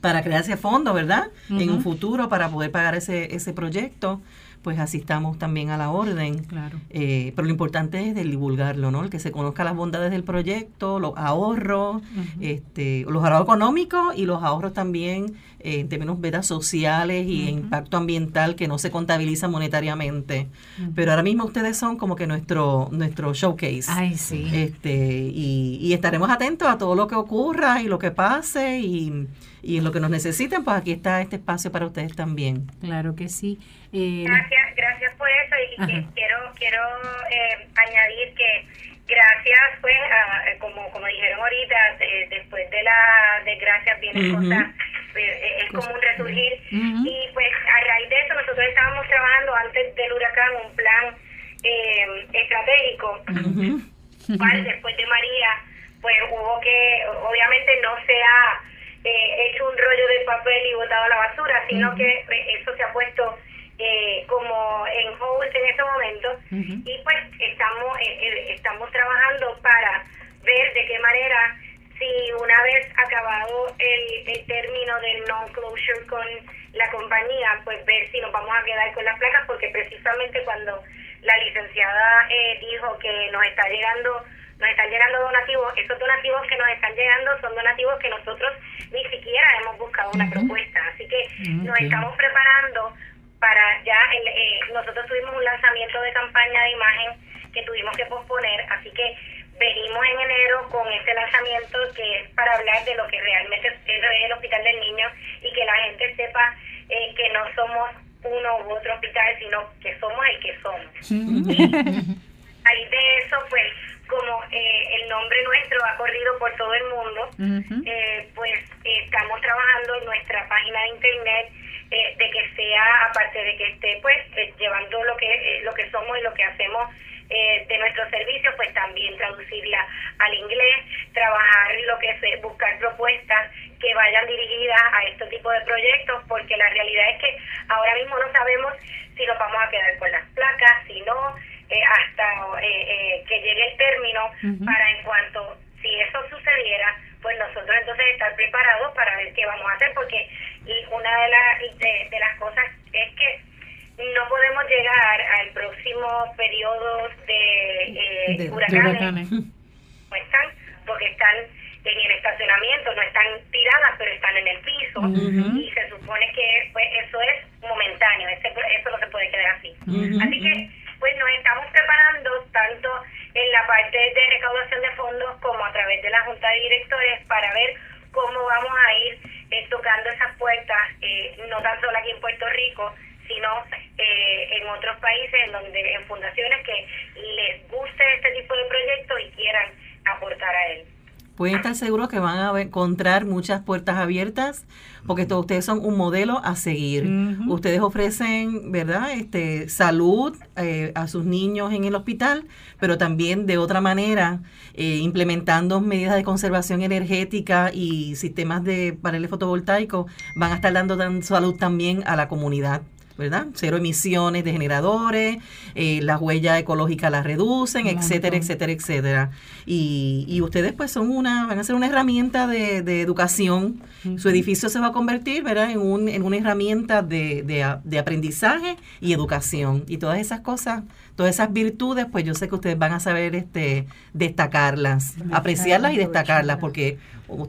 para crearse fondos, ¿verdad? En un futuro para poder pagar ese, ese proyecto pues asistamos también a la orden. Claro. Eh, pero lo importante es divulgarlo, ¿no? El que se conozca las bondades del proyecto, los ahorros, este, los ahorros económicos y los ahorros también eh, en términos vedas sociales y impacto ambiental que no se contabiliza monetariamente. Pero ahora mismo ustedes son como que nuestro nuestro showcase. Ay, sí. Este, y, y estaremos atentos a todo lo que ocurra y lo que pase y y en lo que nos necesiten, pues aquí está este espacio para ustedes también. Claro que sí. Eh, gracias, gracias por eso y quiero quiero eh, añadir que gracias pues como como dijeron ahorita después de la desgracia vienen cosas eh, es como un resurgir. y pues a raíz de eso nosotros estábamos trabajando antes del huracán un plan estratégico. Cual después de María pues hubo que obviamente no se ha eh, hecho un rollo de papel y botado a la basura, sino que eh, eso se ha puesto eh, como en hold en ese momento. Y pues estamos eh, estamos trabajando para ver de qué manera si una vez acabado el, el término del non-closure con la compañía, pues ver si nos vamos a quedar con las placas, porque precisamente cuando la licenciada dijo que nos está llegando nos están llegando donativos, esos donativos que nos están llegando son donativos que nosotros ni siquiera hemos buscado una propuesta, así que nos estamos preparando para ya, eh, nosotros tuvimos un lanzamiento de campaña de imagen que tuvimos que posponer, así que venimos en enero con este lanzamiento que es para hablar de lo que realmente es el Hospital del Niño y que la gente sepa eh, que no somos uno u otro hospital, sino que somos el que somos. ahí de eso, pues como eh, el nombre nuestro ha corrido por todo el mundo, eh, pues estamos trabajando en nuestra página de internet eh, de que sea, aparte de que esté pues llevando lo que lo que somos y lo que hacemos de nuestros servicios, pues también traducirla al inglés, trabajar lo que es buscar propuestas que vayan dirigidas a este tipo de proyectos, porque la realidad es que ahora mismo no sabemos si nos vamos a quedar con las placas, si no, eh, hasta eh, eh, que llegue el término para en cuanto si eso sucediera pues nosotros entonces estar preparados para ver qué vamos a hacer porque una de, las de, las cosas es que no podemos llegar al próximo periodo de, huracanes, no están porque están en el estacionamiento, no están tiradas, pero están en el piso. Y se supone que pues, eso es momentáneo, eso no se puede quedar así. Así que pues nos estamos preparando tanto en la parte de recaudación de fondos como a través de la Junta de Directores para ver cómo vamos a ir eh, tocando esas puertas, eh, no tan solo aquí en Puerto Rico, sino eh, en otros países, en donde en fundaciones que les guste este tipo de proyectos y quieran aportar a él pueden estar seguros que van a encontrar muchas puertas abiertas porque todos ustedes son un modelo a seguir. Ustedes ofrecen, ¿verdad? Este salud eh, a sus niños en el hospital, pero también de otra manera eh, implementando medidas de conservación energética y sistemas de paneles fotovoltaicos van a estar dando salud también a la comunidad. ¿Verdad? Cero emisiones de generadores, eh, la huella ecológica la reducen, etcétera, etcétera, etcétera. Y, y, ustedes pues son una, van a ser una herramienta de, de educación. Su edificio se va a convertir, ¿verdad? En, un, en una herramienta de, de, aprendizaje y educación. Y todas esas cosas, todas esas virtudes, pues yo sé que ustedes van a saber este destacarlas, apreciarlas y destacarlas, porque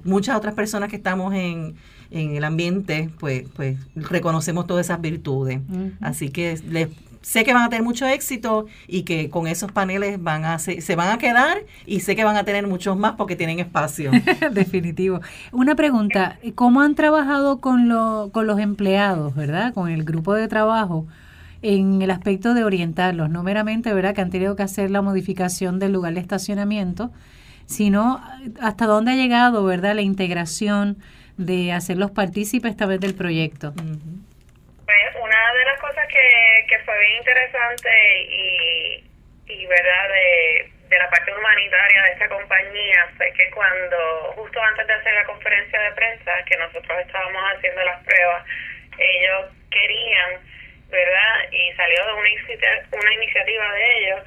muchas otras personas que estamos en en el ambiente, pues, pues reconocemos todas esas virtudes. Así que les, sé que van a tener mucho éxito y que con esos paneles van a se, se, van a quedar y sé que van a tener muchos más porque tienen espacio. Definitivo. Una pregunta, ¿cómo han trabajado con, lo, con los empleados, verdad? Con el grupo de trabajo en el aspecto de orientarlos, no meramente, ¿verdad? Que han tenido que hacer la modificación del lugar de estacionamiento, sino hasta dónde ha llegado, ¿verdad? La integración de hacerlos partícipes esta vez del proyecto? Pues una de las cosas que, que fue bien interesante y, y verdad de, de la parte humanitaria de esta compañía fue que cuando justo antes de hacer la conferencia de prensa que nosotros estábamos haciendo las pruebas ellos querían verdad y salió de una, una iniciativa de ellos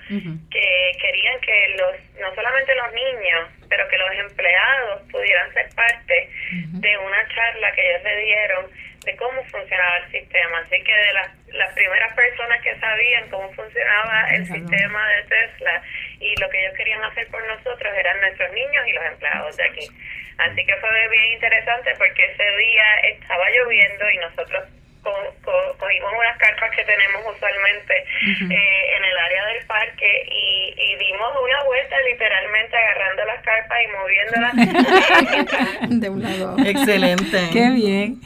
que querían que los no solamente los niños pero que los empleados pudieran ser parte de una charla que ellos le dieron de cómo funcionaba el sistema. Así que de las, las primeras personas que sabían cómo funcionaba el sistema de Tesla y lo que ellos querían hacer por nosotros eran nuestros niños y los empleados de aquí. Así que fue bien interesante porque ese día estaba lloviendo y nosotros cogimos unas carpas que tenemos usualmente eh, en el área del parque y, y, dimos una vuelta literalmente agarrando las carpas y moviéndolas. De un lado excelente. Qué bien.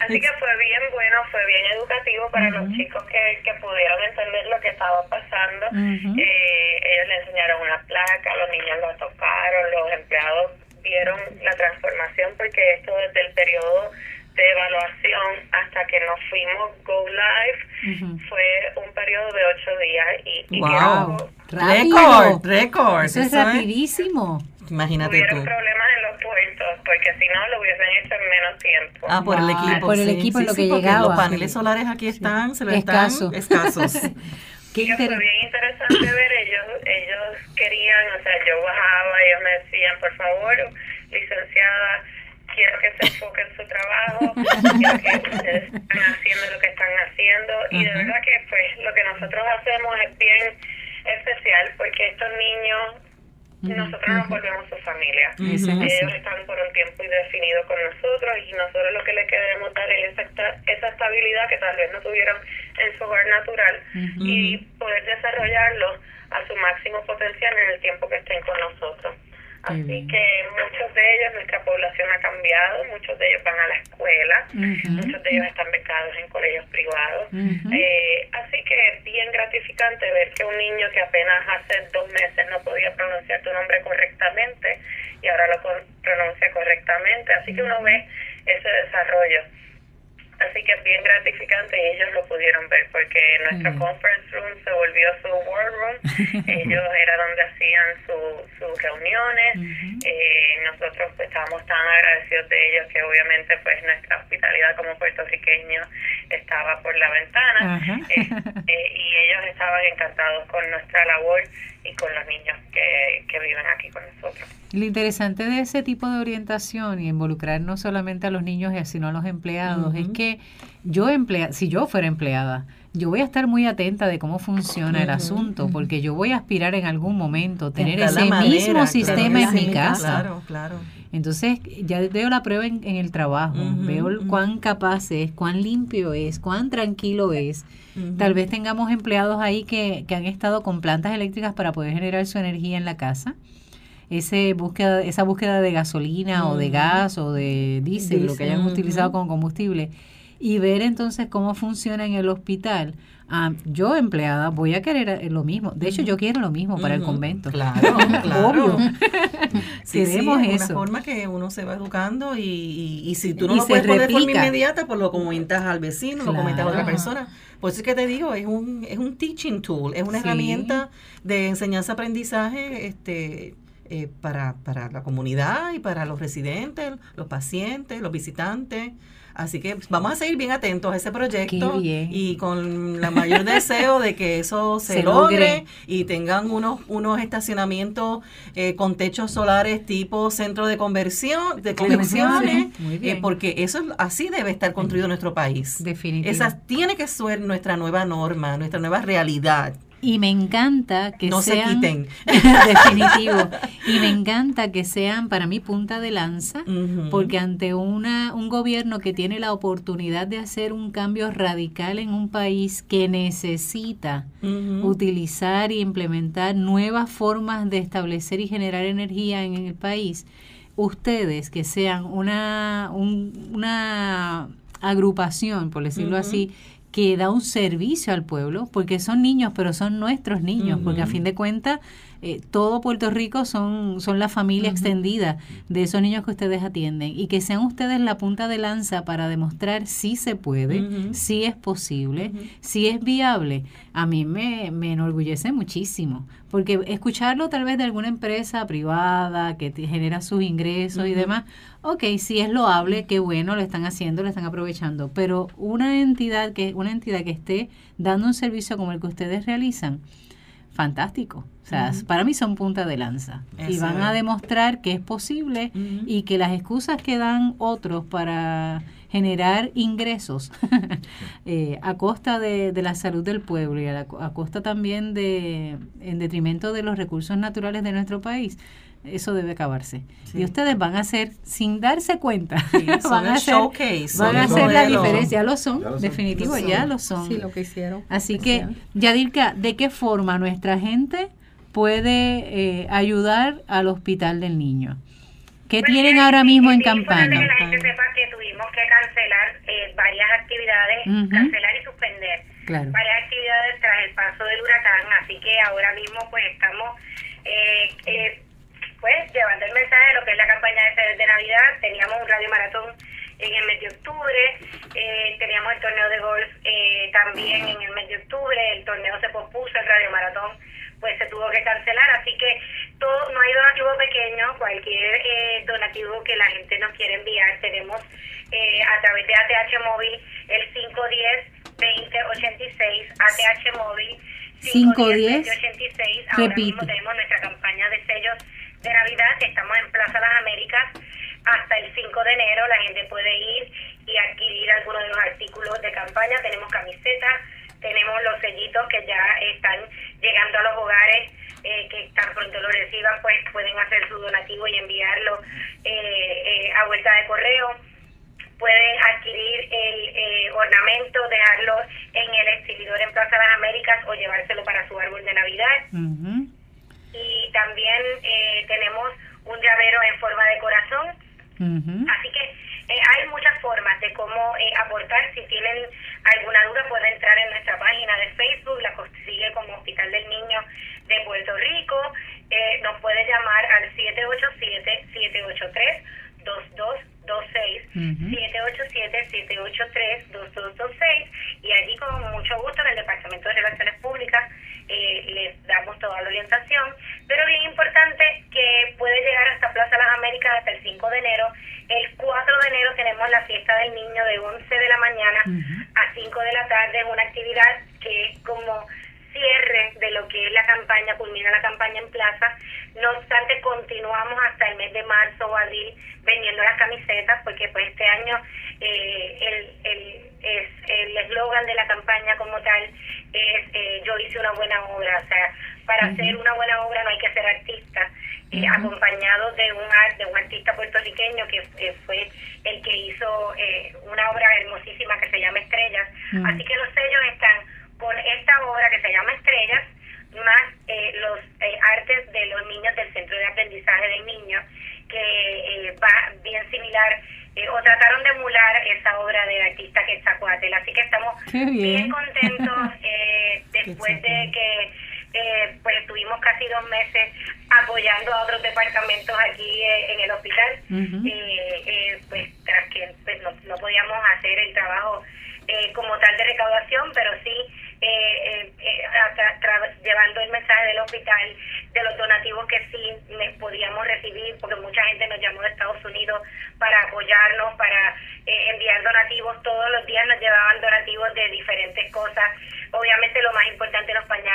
Así que fue bien bueno fue bien educativo para los chicos que, que pudieron entender lo que estaba pasando. Eh, ellos le enseñaron una placa los niños la tocaron los empleados vieron la transformación porque esto desde el periodo de evaluación hasta que nos fuimos Go Live fue un periodo de ocho días y, wow. récord, récord. Eso es rapidísimo. Imagínate Tuvieron problemas en los puertos porque si no lo hubiesen hecho en menos tiempo. Ah, por el equipo. Por el equipo lo que llegaba. Los paneles solares aquí están, se lo están escasos. Qué fue bien interesante ver ellos, ellos querían, o sea, yo bajaba, ellos me decían, por favor, licenciada, quiero que se enfoque en su trabajo, quiero que ustedes están haciendo lo que están haciendo. Y de verdad que pues lo que nosotros hacemos es bien especial porque estos niños nosotros nos volvemos su familia. Ellos están por un tiempo indefinido con nosotros y nosotros lo que le queremos dar es esa, esa estabilidad que tal vez no tuvieron en su hogar natural y poder desarrollarlo a su máximo potencial en el tiempo que estén con nosotros. Así que muchos de ellos, nuestra población ha cambiado, muchos de ellos van a la escuela, muchos de ellos están becados en colegios privados. eh, así que es bien gratificante ver que un niño que apenas hace dos meses no podía pronunciar tu nombre correctamente y ahora lo pronuncia correctamente. Así que uno ve ese desarrollo. Así que es bien gratificante y ellos lo pudieron ver porque nuestro mm. conference room se volvió su war room. ellos era donde hacían sus reuniones. eh, nosotros pues, estábamos tan agradecidos de ellos que obviamente pues nuestra hospitalidad como puertorriqueños estaba por la ventana eh, eh, y ellos estaban encantados con nuestra labor y con los niños que, que viven aquí con nosotros. Lo interesante de ese tipo de orientación y involucrar no solamente a los niños, sino a los empleados, es que yo emplea, si yo fuera empleada, yo voy a estar muy atenta de cómo funciona el asunto, porque yo voy a aspirar en algún momento tener ese mismo sistema en mi casa. Claro, claro. Entonces, ya veo la prueba en, el trabajo, veo cuán capaz es, cuán limpio es, cuán tranquilo es. Tal vez tengamos empleados ahí que, que han estado con plantas eléctricas para poder generar su energía en la casa. Ese búsqueda, esa búsqueda de gasolina o de gas o de diésel, lo que hayan utilizado como combustible, y ver entonces cómo funciona en el hospital. Ah, yo empleada voy a querer eh, lo mismo. De hecho, yo quiero lo mismo para el convento. Claro, claro. Obvio. Queremos sí, eso. una forma que uno se va educando y, y, si tú no lo puedes poner de forma inmediata, pues lo comentas al vecino, lo comentas a otra persona. Por eso es que te digo, es un, es un teaching tool, es una herramienta de enseñanza-aprendizaje este, eh, para, para la comunidad y para los residentes, los pacientes, los visitantes. Así que vamos a seguir bien atentos a ese proyecto y con la mayor deseo de que eso se, logre, y tengan unos unos estacionamientos eh, con techos solares tipo centro de conversión, de conversiones, eh, porque eso así debe estar construido nuestro país. Definitivamente. Esa tiene que ser nuestra nueva norma, nuestra nueva realidad. Y me encanta que no sean... se quiten. definitivo. Y me encanta que sean para mí punta de lanza, porque ante una, un gobierno que tiene la oportunidad de hacer un cambio radical en un país que necesita utilizar y implementar nuevas formas de establecer y generar energía en el país, ustedes que sean una, una agrupación, por decirlo así, que da un servicio al pueblo, porque son niños, pero son nuestros niños, porque a fin de cuentas eh, todo Puerto Rico son, son la familia extendida de esos niños que ustedes atienden. Y que sean ustedes la punta de lanza para demostrar si se puede, si es posible, si es viable. A mí me, me enorgullece muchísimo, porque escucharlo tal vez de alguna empresa privada que genera sus ingresos y demás, ok, si es loable, qué bueno, lo están haciendo, lo están aprovechando, pero una entidad que, una entidad que esté dando un servicio como el que ustedes realizan, fantástico. O sea, para mí son punta de lanza. y van a demostrar que es posible y que las excusas que dan otros para generar ingresos eh, a costa de, la salud del pueblo y a, costa también de, en detrimento de los recursos naturales de nuestro país, eso debe acabarse. Y ustedes van a hacer, sin darse cuenta, van a hacer, van a hacer la diferencia. Ya lo son, definitivo, ya lo son. Sí, lo que hicieron. Así que, Yadirka, ¿de qué forma nuestra gente puede eh, ayudar al Hospital del Niño? ¿Qué pues tienen ahora mismo en campaña? Que la gente sepa que tuvimos que cancelar eh, varias actividades, cancelar y suspender varias actividades tras el paso del huracán, así que ahora mismo pues estamos eh, eh, pues llevando el mensaje de lo que es la campaña de, de Navidad, teníamos un radio maratón en el mes de octubre, teníamos el torneo de golf también en el mes de octubre, el torneo se pospuso, el radio maratón pues se tuvo que cancelar, así que todo no hay donativo pequeño, cualquier eh, donativo que la gente nos quiera enviar, tenemos eh, a través de ATH Móvil el 510 2086 ATH Móvil 510 2086 ahora mismo tenemos nuestra campaña de sellos de Navidad, estamos en Plaza Las Américas hasta el 5 de enero, la gente puede ir y adquirir algunos de los artículos de campaña, tenemos camisetas, tenemos los sellitos que ya están llegando a los hogares eh, que tan pronto lo reciban, pues pueden hacer su donativo y enviarlo eh, eh, a vuelta de correo. Pueden adquirir el ornamento, dejarlo en el exhibidor en Plaza las Américas o llevárselo para su árbol de Navidad. Y también tenemos un llavero en forma de corazón. Así que eh, hay muchas formas de cómo eh, aportar. Si tienen alguna duda, pueden entrar en nuestra página de Facebook, la consigue como Hospital del Niño de Puerto Rico. Eh, nos puede llamar al 787-783-2226. 787-783-2226 y allí con mucho gusto en el Departamento de Relaciones Públicas les damos toda la orientación, pero bien importante que puede llegar hasta Plaza Las Américas hasta el 5 de enero el 4 de enero tenemos la fiesta del niño de 11 de la mañana a 5 de la tarde, una actividad que es como cierre de lo que es la campaña, culmina la campaña en plaza. No obstante, continuamos hasta el mes de marzo o abril vendiendo las camisetas, porque pues este año eh, el, el, es, el eslogan de la campaña como tal es eh, yo hice una buena obra, o sea, para hacer una buena obra no hay que ser artista, eh, acompañado de un, de un artista puertorriqueño que fue el que hizo eh, una obra hermosísima que se llama Estrellas. Así que los sellos están con esta obra que se llama Estrellas, más eh, los artes de los niños del Centro de Aprendizaje del Niño, que va bien similar o trataron de emular esa obra del artista que es Zacuatel. Así que estamos bien. contentos después de que eh, pues estuvimos casi dos meses apoyando a otros departamentos aquí eh, en el hospital, eh, eh, pues tras que pues, no, no, podíamos hacer el trabajo como tal de recaudación, pero sí llevando el mensaje del hospital, de los donativos que sí podíamos recibir, porque mucha gente nos llamó de Estados Unidos para apoyarnos, para enviar donativos, todos los días nos llevaban donativos de diferentes cosas Obviamente lo más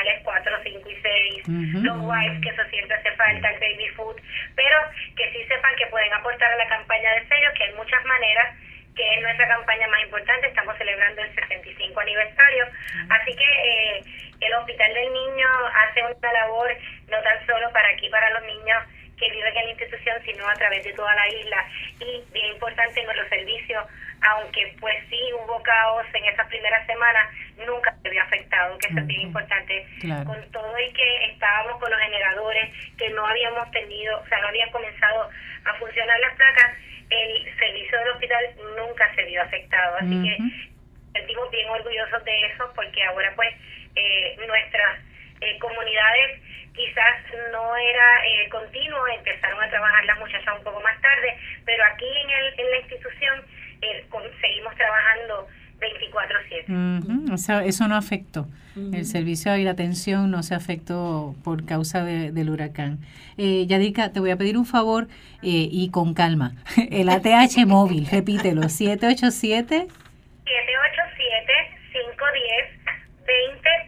pañales 4, 5 y 6, los wipes, que eso siempre hace falta, el baby food, pero que sí sepan que pueden aportar a la campaña de sellos, que hay muchas maneras, que es nuestra campaña más importante, estamos celebrando el 75 aniversario, así que eh, el Hospital del Niño hace una labor no tan solo para aquí, para los niños, que viven en la institución, sino a través de toda la isla. Y bien importante, nuestro servicio, aunque pues sí hubo caos en esas primeras semanas, nunca se había afectado, que eso es bien importante. Con todo y que estábamos con los generadores, que no habíamos tenido, o sea, no habían comenzado a funcionar las placas, el servicio del hospital nunca se vio afectado. Así que sentimos bien orgullosos de eso, porque ahora pues eh, nuestras eh, comunidades quizás no era eh, continuo, empezaron a trabajar las muchachas un poco más tarde, pero aquí en, el, en la institución eh, seguimos trabajando 24/7. O sea, eso no afectó. El servicio y la atención no se afectó por causa del huracán. Eh, Yadika, te voy a pedir un favor eh, y con calma. El ATH móvil, repítelo, 787.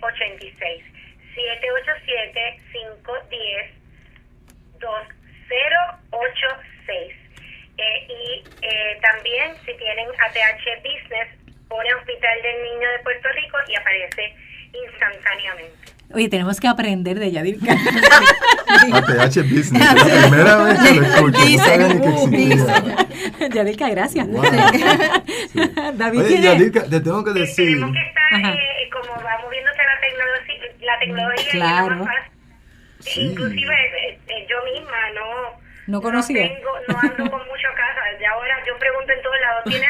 787-510-2086. 787-510-2086. Eh, y eh, también si tienen ATH Business, pone Hospital del Niño de Puerto Rico y aparece instantáneamente. Oye, tenemos que aprender de Yadilka. ATH Business, la primera vez que lo escucho. No que Yadilka, gracias. David Oye, Yadilka, te tengo que decir. tenemos que estar, eh, como va moviéndose la tecnología, la tecnología claro. Sí. Inclusive eh, eh, yo misma no no conocía. No, tengo, no ando con mucho casa. De ahora yo pregunto en todos lados, ¿tienes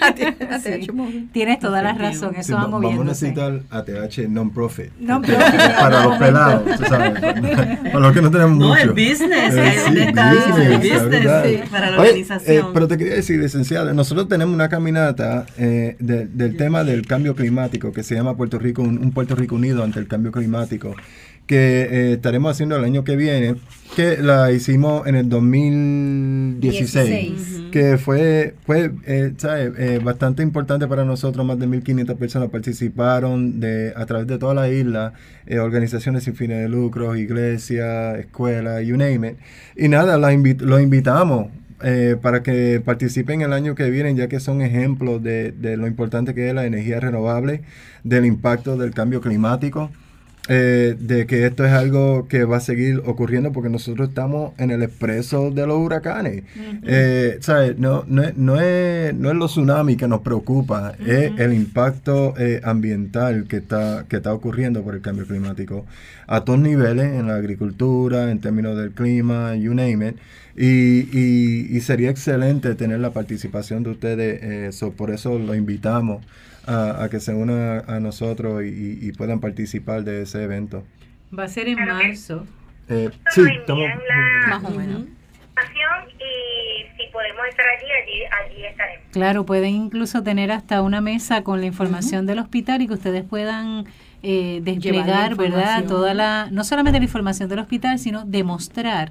ATH móvil? Tienes toda la razón, eso va moviéndose. Vamos a necesitar ATH non-profit. Non para los pelados, ¿sabes? para los que no tenemos mucho. No, el business. Eh, sí, business, business sí, para la organización. Eh, pero te quería decir, licenciada, nosotros tenemos una caminata eh, de, del tema del cambio climático que se llama Puerto Rico, un, un Puerto Rico unido ante el cambio climático que eh, estaremos haciendo el año que viene, que la hicimos en el 2016, que fue, fue eh, eh, bastante importante para nosotros, más de 1.500 personas participaron de, a través de toda la isla, organizaciones sin fines de lucro, iglesias, escuelas, you name it. Y nada, la lo invitamos para que participen el año que viene, ya que son ejemplos de, de, lo importante que es la energía renovable, del impacto del cambio climático. Eh, de que esto es algo que va a seguir ocurriendo porque nosotros estamos en el expreso de los huracanes. Eh, no, no, no, es, no es los tsunamis que nos preocupa, es el impacto eh, ambiental que está, que está ocurriendo por el cambio climático a todos niveles, en la agricultura, en términos del clima, you name it. Y, y, sería excelente tener la participación de ustedes, por eso lo invitamos a, que se unan a nosotros y, puedan participar de ese evento. Va a ser en marzo. Eh, sí, estamos, más o menos. Y si podemos estar allí, allí, allí estaremos. Claro, pueden incluso tener hasta una mesa con la información del hospital y que ustedes puedan eh, desplegar, ¿verdad? Toda la, no solamente la información del hospital, sino demostrar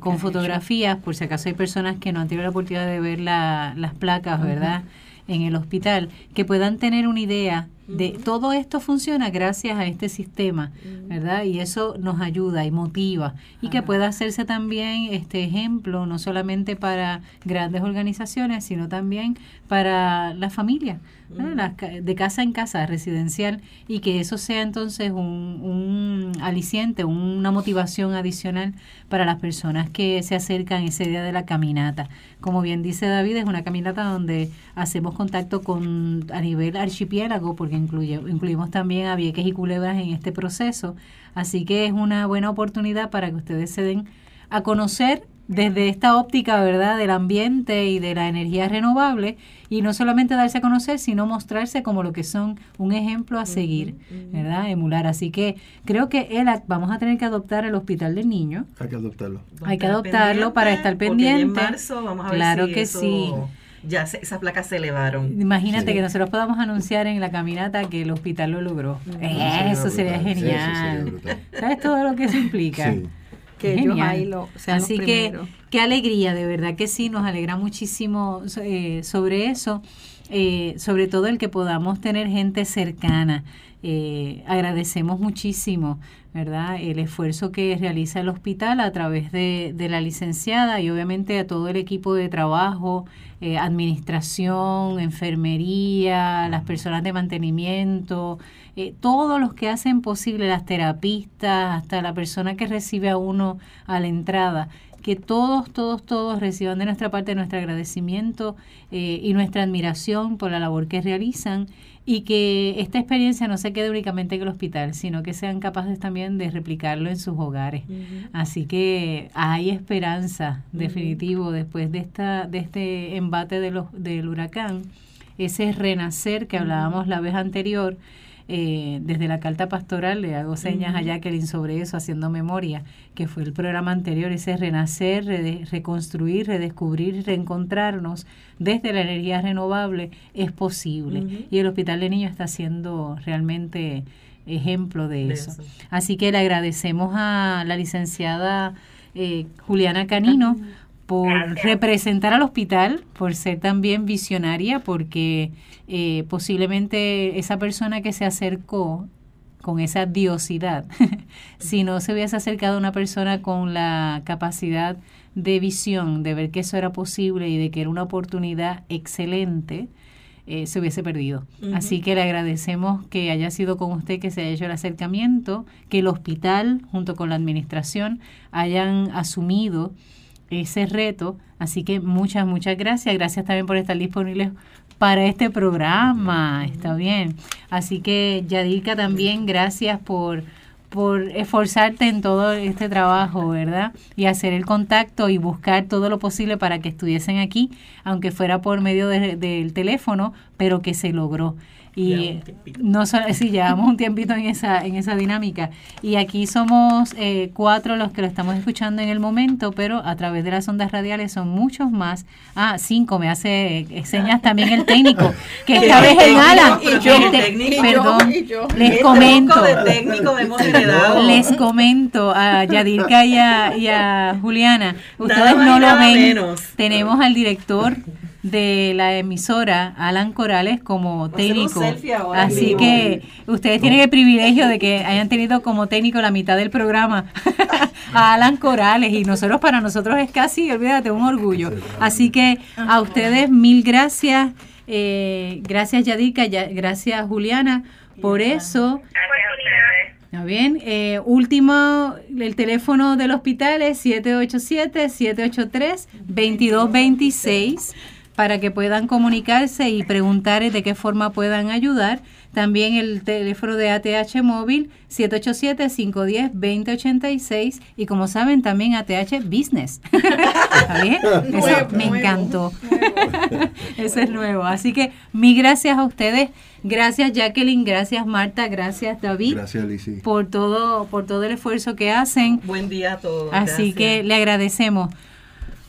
con fotografías, por si acaso hay personas que no han tenido la oportunidad de ver la, las placas, ¿verdad? En el hospital, que puedan tener una idea de todo esto funciona gracias a este sistema, ¿verdad? Y eso nos ayuda y motiva. Y que pueda hacerse también este ejemplo no solamente para grandes organizaciones, sino también para la familia, de casa en casa, residencial, y que eso sea entonces un, un aliciente, una motivación adicional para las personas que se acercan ese día de la caminata. Como bien dice David, es una caminata donde hacemos contacto con a nivel archipiélago, porque incluye, incluimos también a Vieques y Culebras en este proceso. Así que es una buena oportunidad para que ustedes se den a conocer desde esta óptica, ¿verdad?, del ambiente y de la energía renovable, y no solamente darse a conocer, sino mostrarse como lo que son un ejemplo a seguir, ¿verdad?, emular. Así que creo que él, vamos a tener que adoptar el Hospital del Niño. Hay que adoptarlo. Hay que adoptarlo para estar pendiente. En marzo vamos a ver claro que sí ya esas placas se elevaron. Imagínate que nosotros podamos anunciar en la caminata que el hospital lo logró. eso sería genial. ¿Sabes todo lo que eso implica? Sí que ellos ahí lo Así que qué alegría, de verdad que sí, nos alegra muchísimo eh, sobre eso, eh, sobre todo el que podamos tener gente cercana. Eh, agradecemos muchísimo, ¿verdad? El esfuerzo que realiza el hospital a través de, de la licenciada y obviamente a todo el equipo de trabajo, administración, enfermería, las personas de mantenimiento, eh, todos los que hacen posible, las terapistas, hasta la persona que recibe a uno a la entrada, que todos, todos, todos reciban de nuestra parte nuestro agradecimiento eh, y nuestra admiración por la labor que realizan y que esta experiencia no se quede únicamente en el hospital, sino que sean capaces también de replicarlo en sus hogares. Así que hay esperanza, definitivo, después de esta de este embate de los, del huracán, ese renacer que hablábamos la vez anterior, eh, desde la carta pastoral, le hago señas a Jacqueline sobre eso, haciendo memoria, que fue el programa anterior, ese renacer, reconstruir, redescubrir, reencontrarnos desde la energía renovable, es posible. Y el Hospital de Niños está siendo realmente ejemplo de, eso. Así que le agradecemos a la licenciada eh, Juliana Canino por representar al hospital, por ser también visionaria, porque eh, posiblemente esa persona que se acercó con esa diosidad, si no se hubiese acercado a una persona con la capacidad de visión, de ver que eso era posible y de que era una oportunidad excelente, eh, se hubiese perdido. Así que le agradecemos que haya sido con usted, que se haya hecho el acercamiento, que el hospital, junto con la administración, hayan asumido ese reto. Así que muchas, muchas gracias. Gracias también por estar disponibles para este programa. Está bien. Así que, Yadika, también gracias por por esforzarte en todo este trabajo, ¿verdad? Y hacer el contacto y buscar todo lo posible para que estuviesen aquí, aunque fuera por medio del teléfono, pero que se logró y no solo sí llevamos un tiempito en esa en esa dinámica. Y aquí somos eh, cuatro los que lo estamos escuchando en el momento pero a través de las ondas radiales son muchos más. Ah cinco me hace eh, señas también el técnico que esta vez es Alan. perdón les comento. les comento a Yadirka y a, y a Juliana. Ustedes no lo ven. tenemos al director de la emisora Alan Corales como técnico. Así que ustedes tienen el privilegio de que hayan tenido como técnico la mitad del programa a Alan Corales y nosotros para nosotros es casi, olvídate, un orgullo. Así que a ustedes mil gracias. Eh, gracias Yadika, gracias Juliana. Por eso... Está bien. Eh, último, el teléfono del hospital es 787-783-2226 para que puedan comunicarse y preguntar de qué forma puedan ayudar. También el teléfono de ATH móvil 787-510-2086 y como saben también ATH Business. ¿Está bien? Eso me encantó. Eso es nuevo. Así que mi gracias a ustedes. Gracias Jacqueline, gracias Marta, gracias David. Gracias Por todo, por todo el esfuerzo que hacen. Buen día a todos. Así que le agradecemos.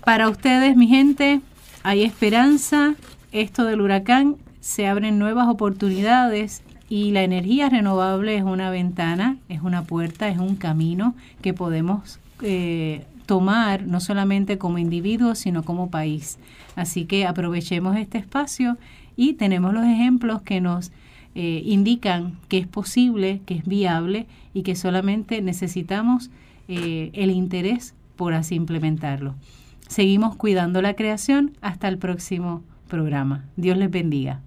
Para ustedes, mi gente, hay esperanza, esto del huracán, se abren nuevas oportunidades y la energía renovable es una ventana, es una puerta, es un camino que podemos eh, tomar no solamente como individuos, sino como país. Así que aprovechemos este espacio y tenemos los ejemplos que nos eh, indican que es posible, que es viable y que solamente necesitamos eh, el interés por así implementarlo. Seguimos cuidando la creación hasta el próximo programa. Dios les bendiga.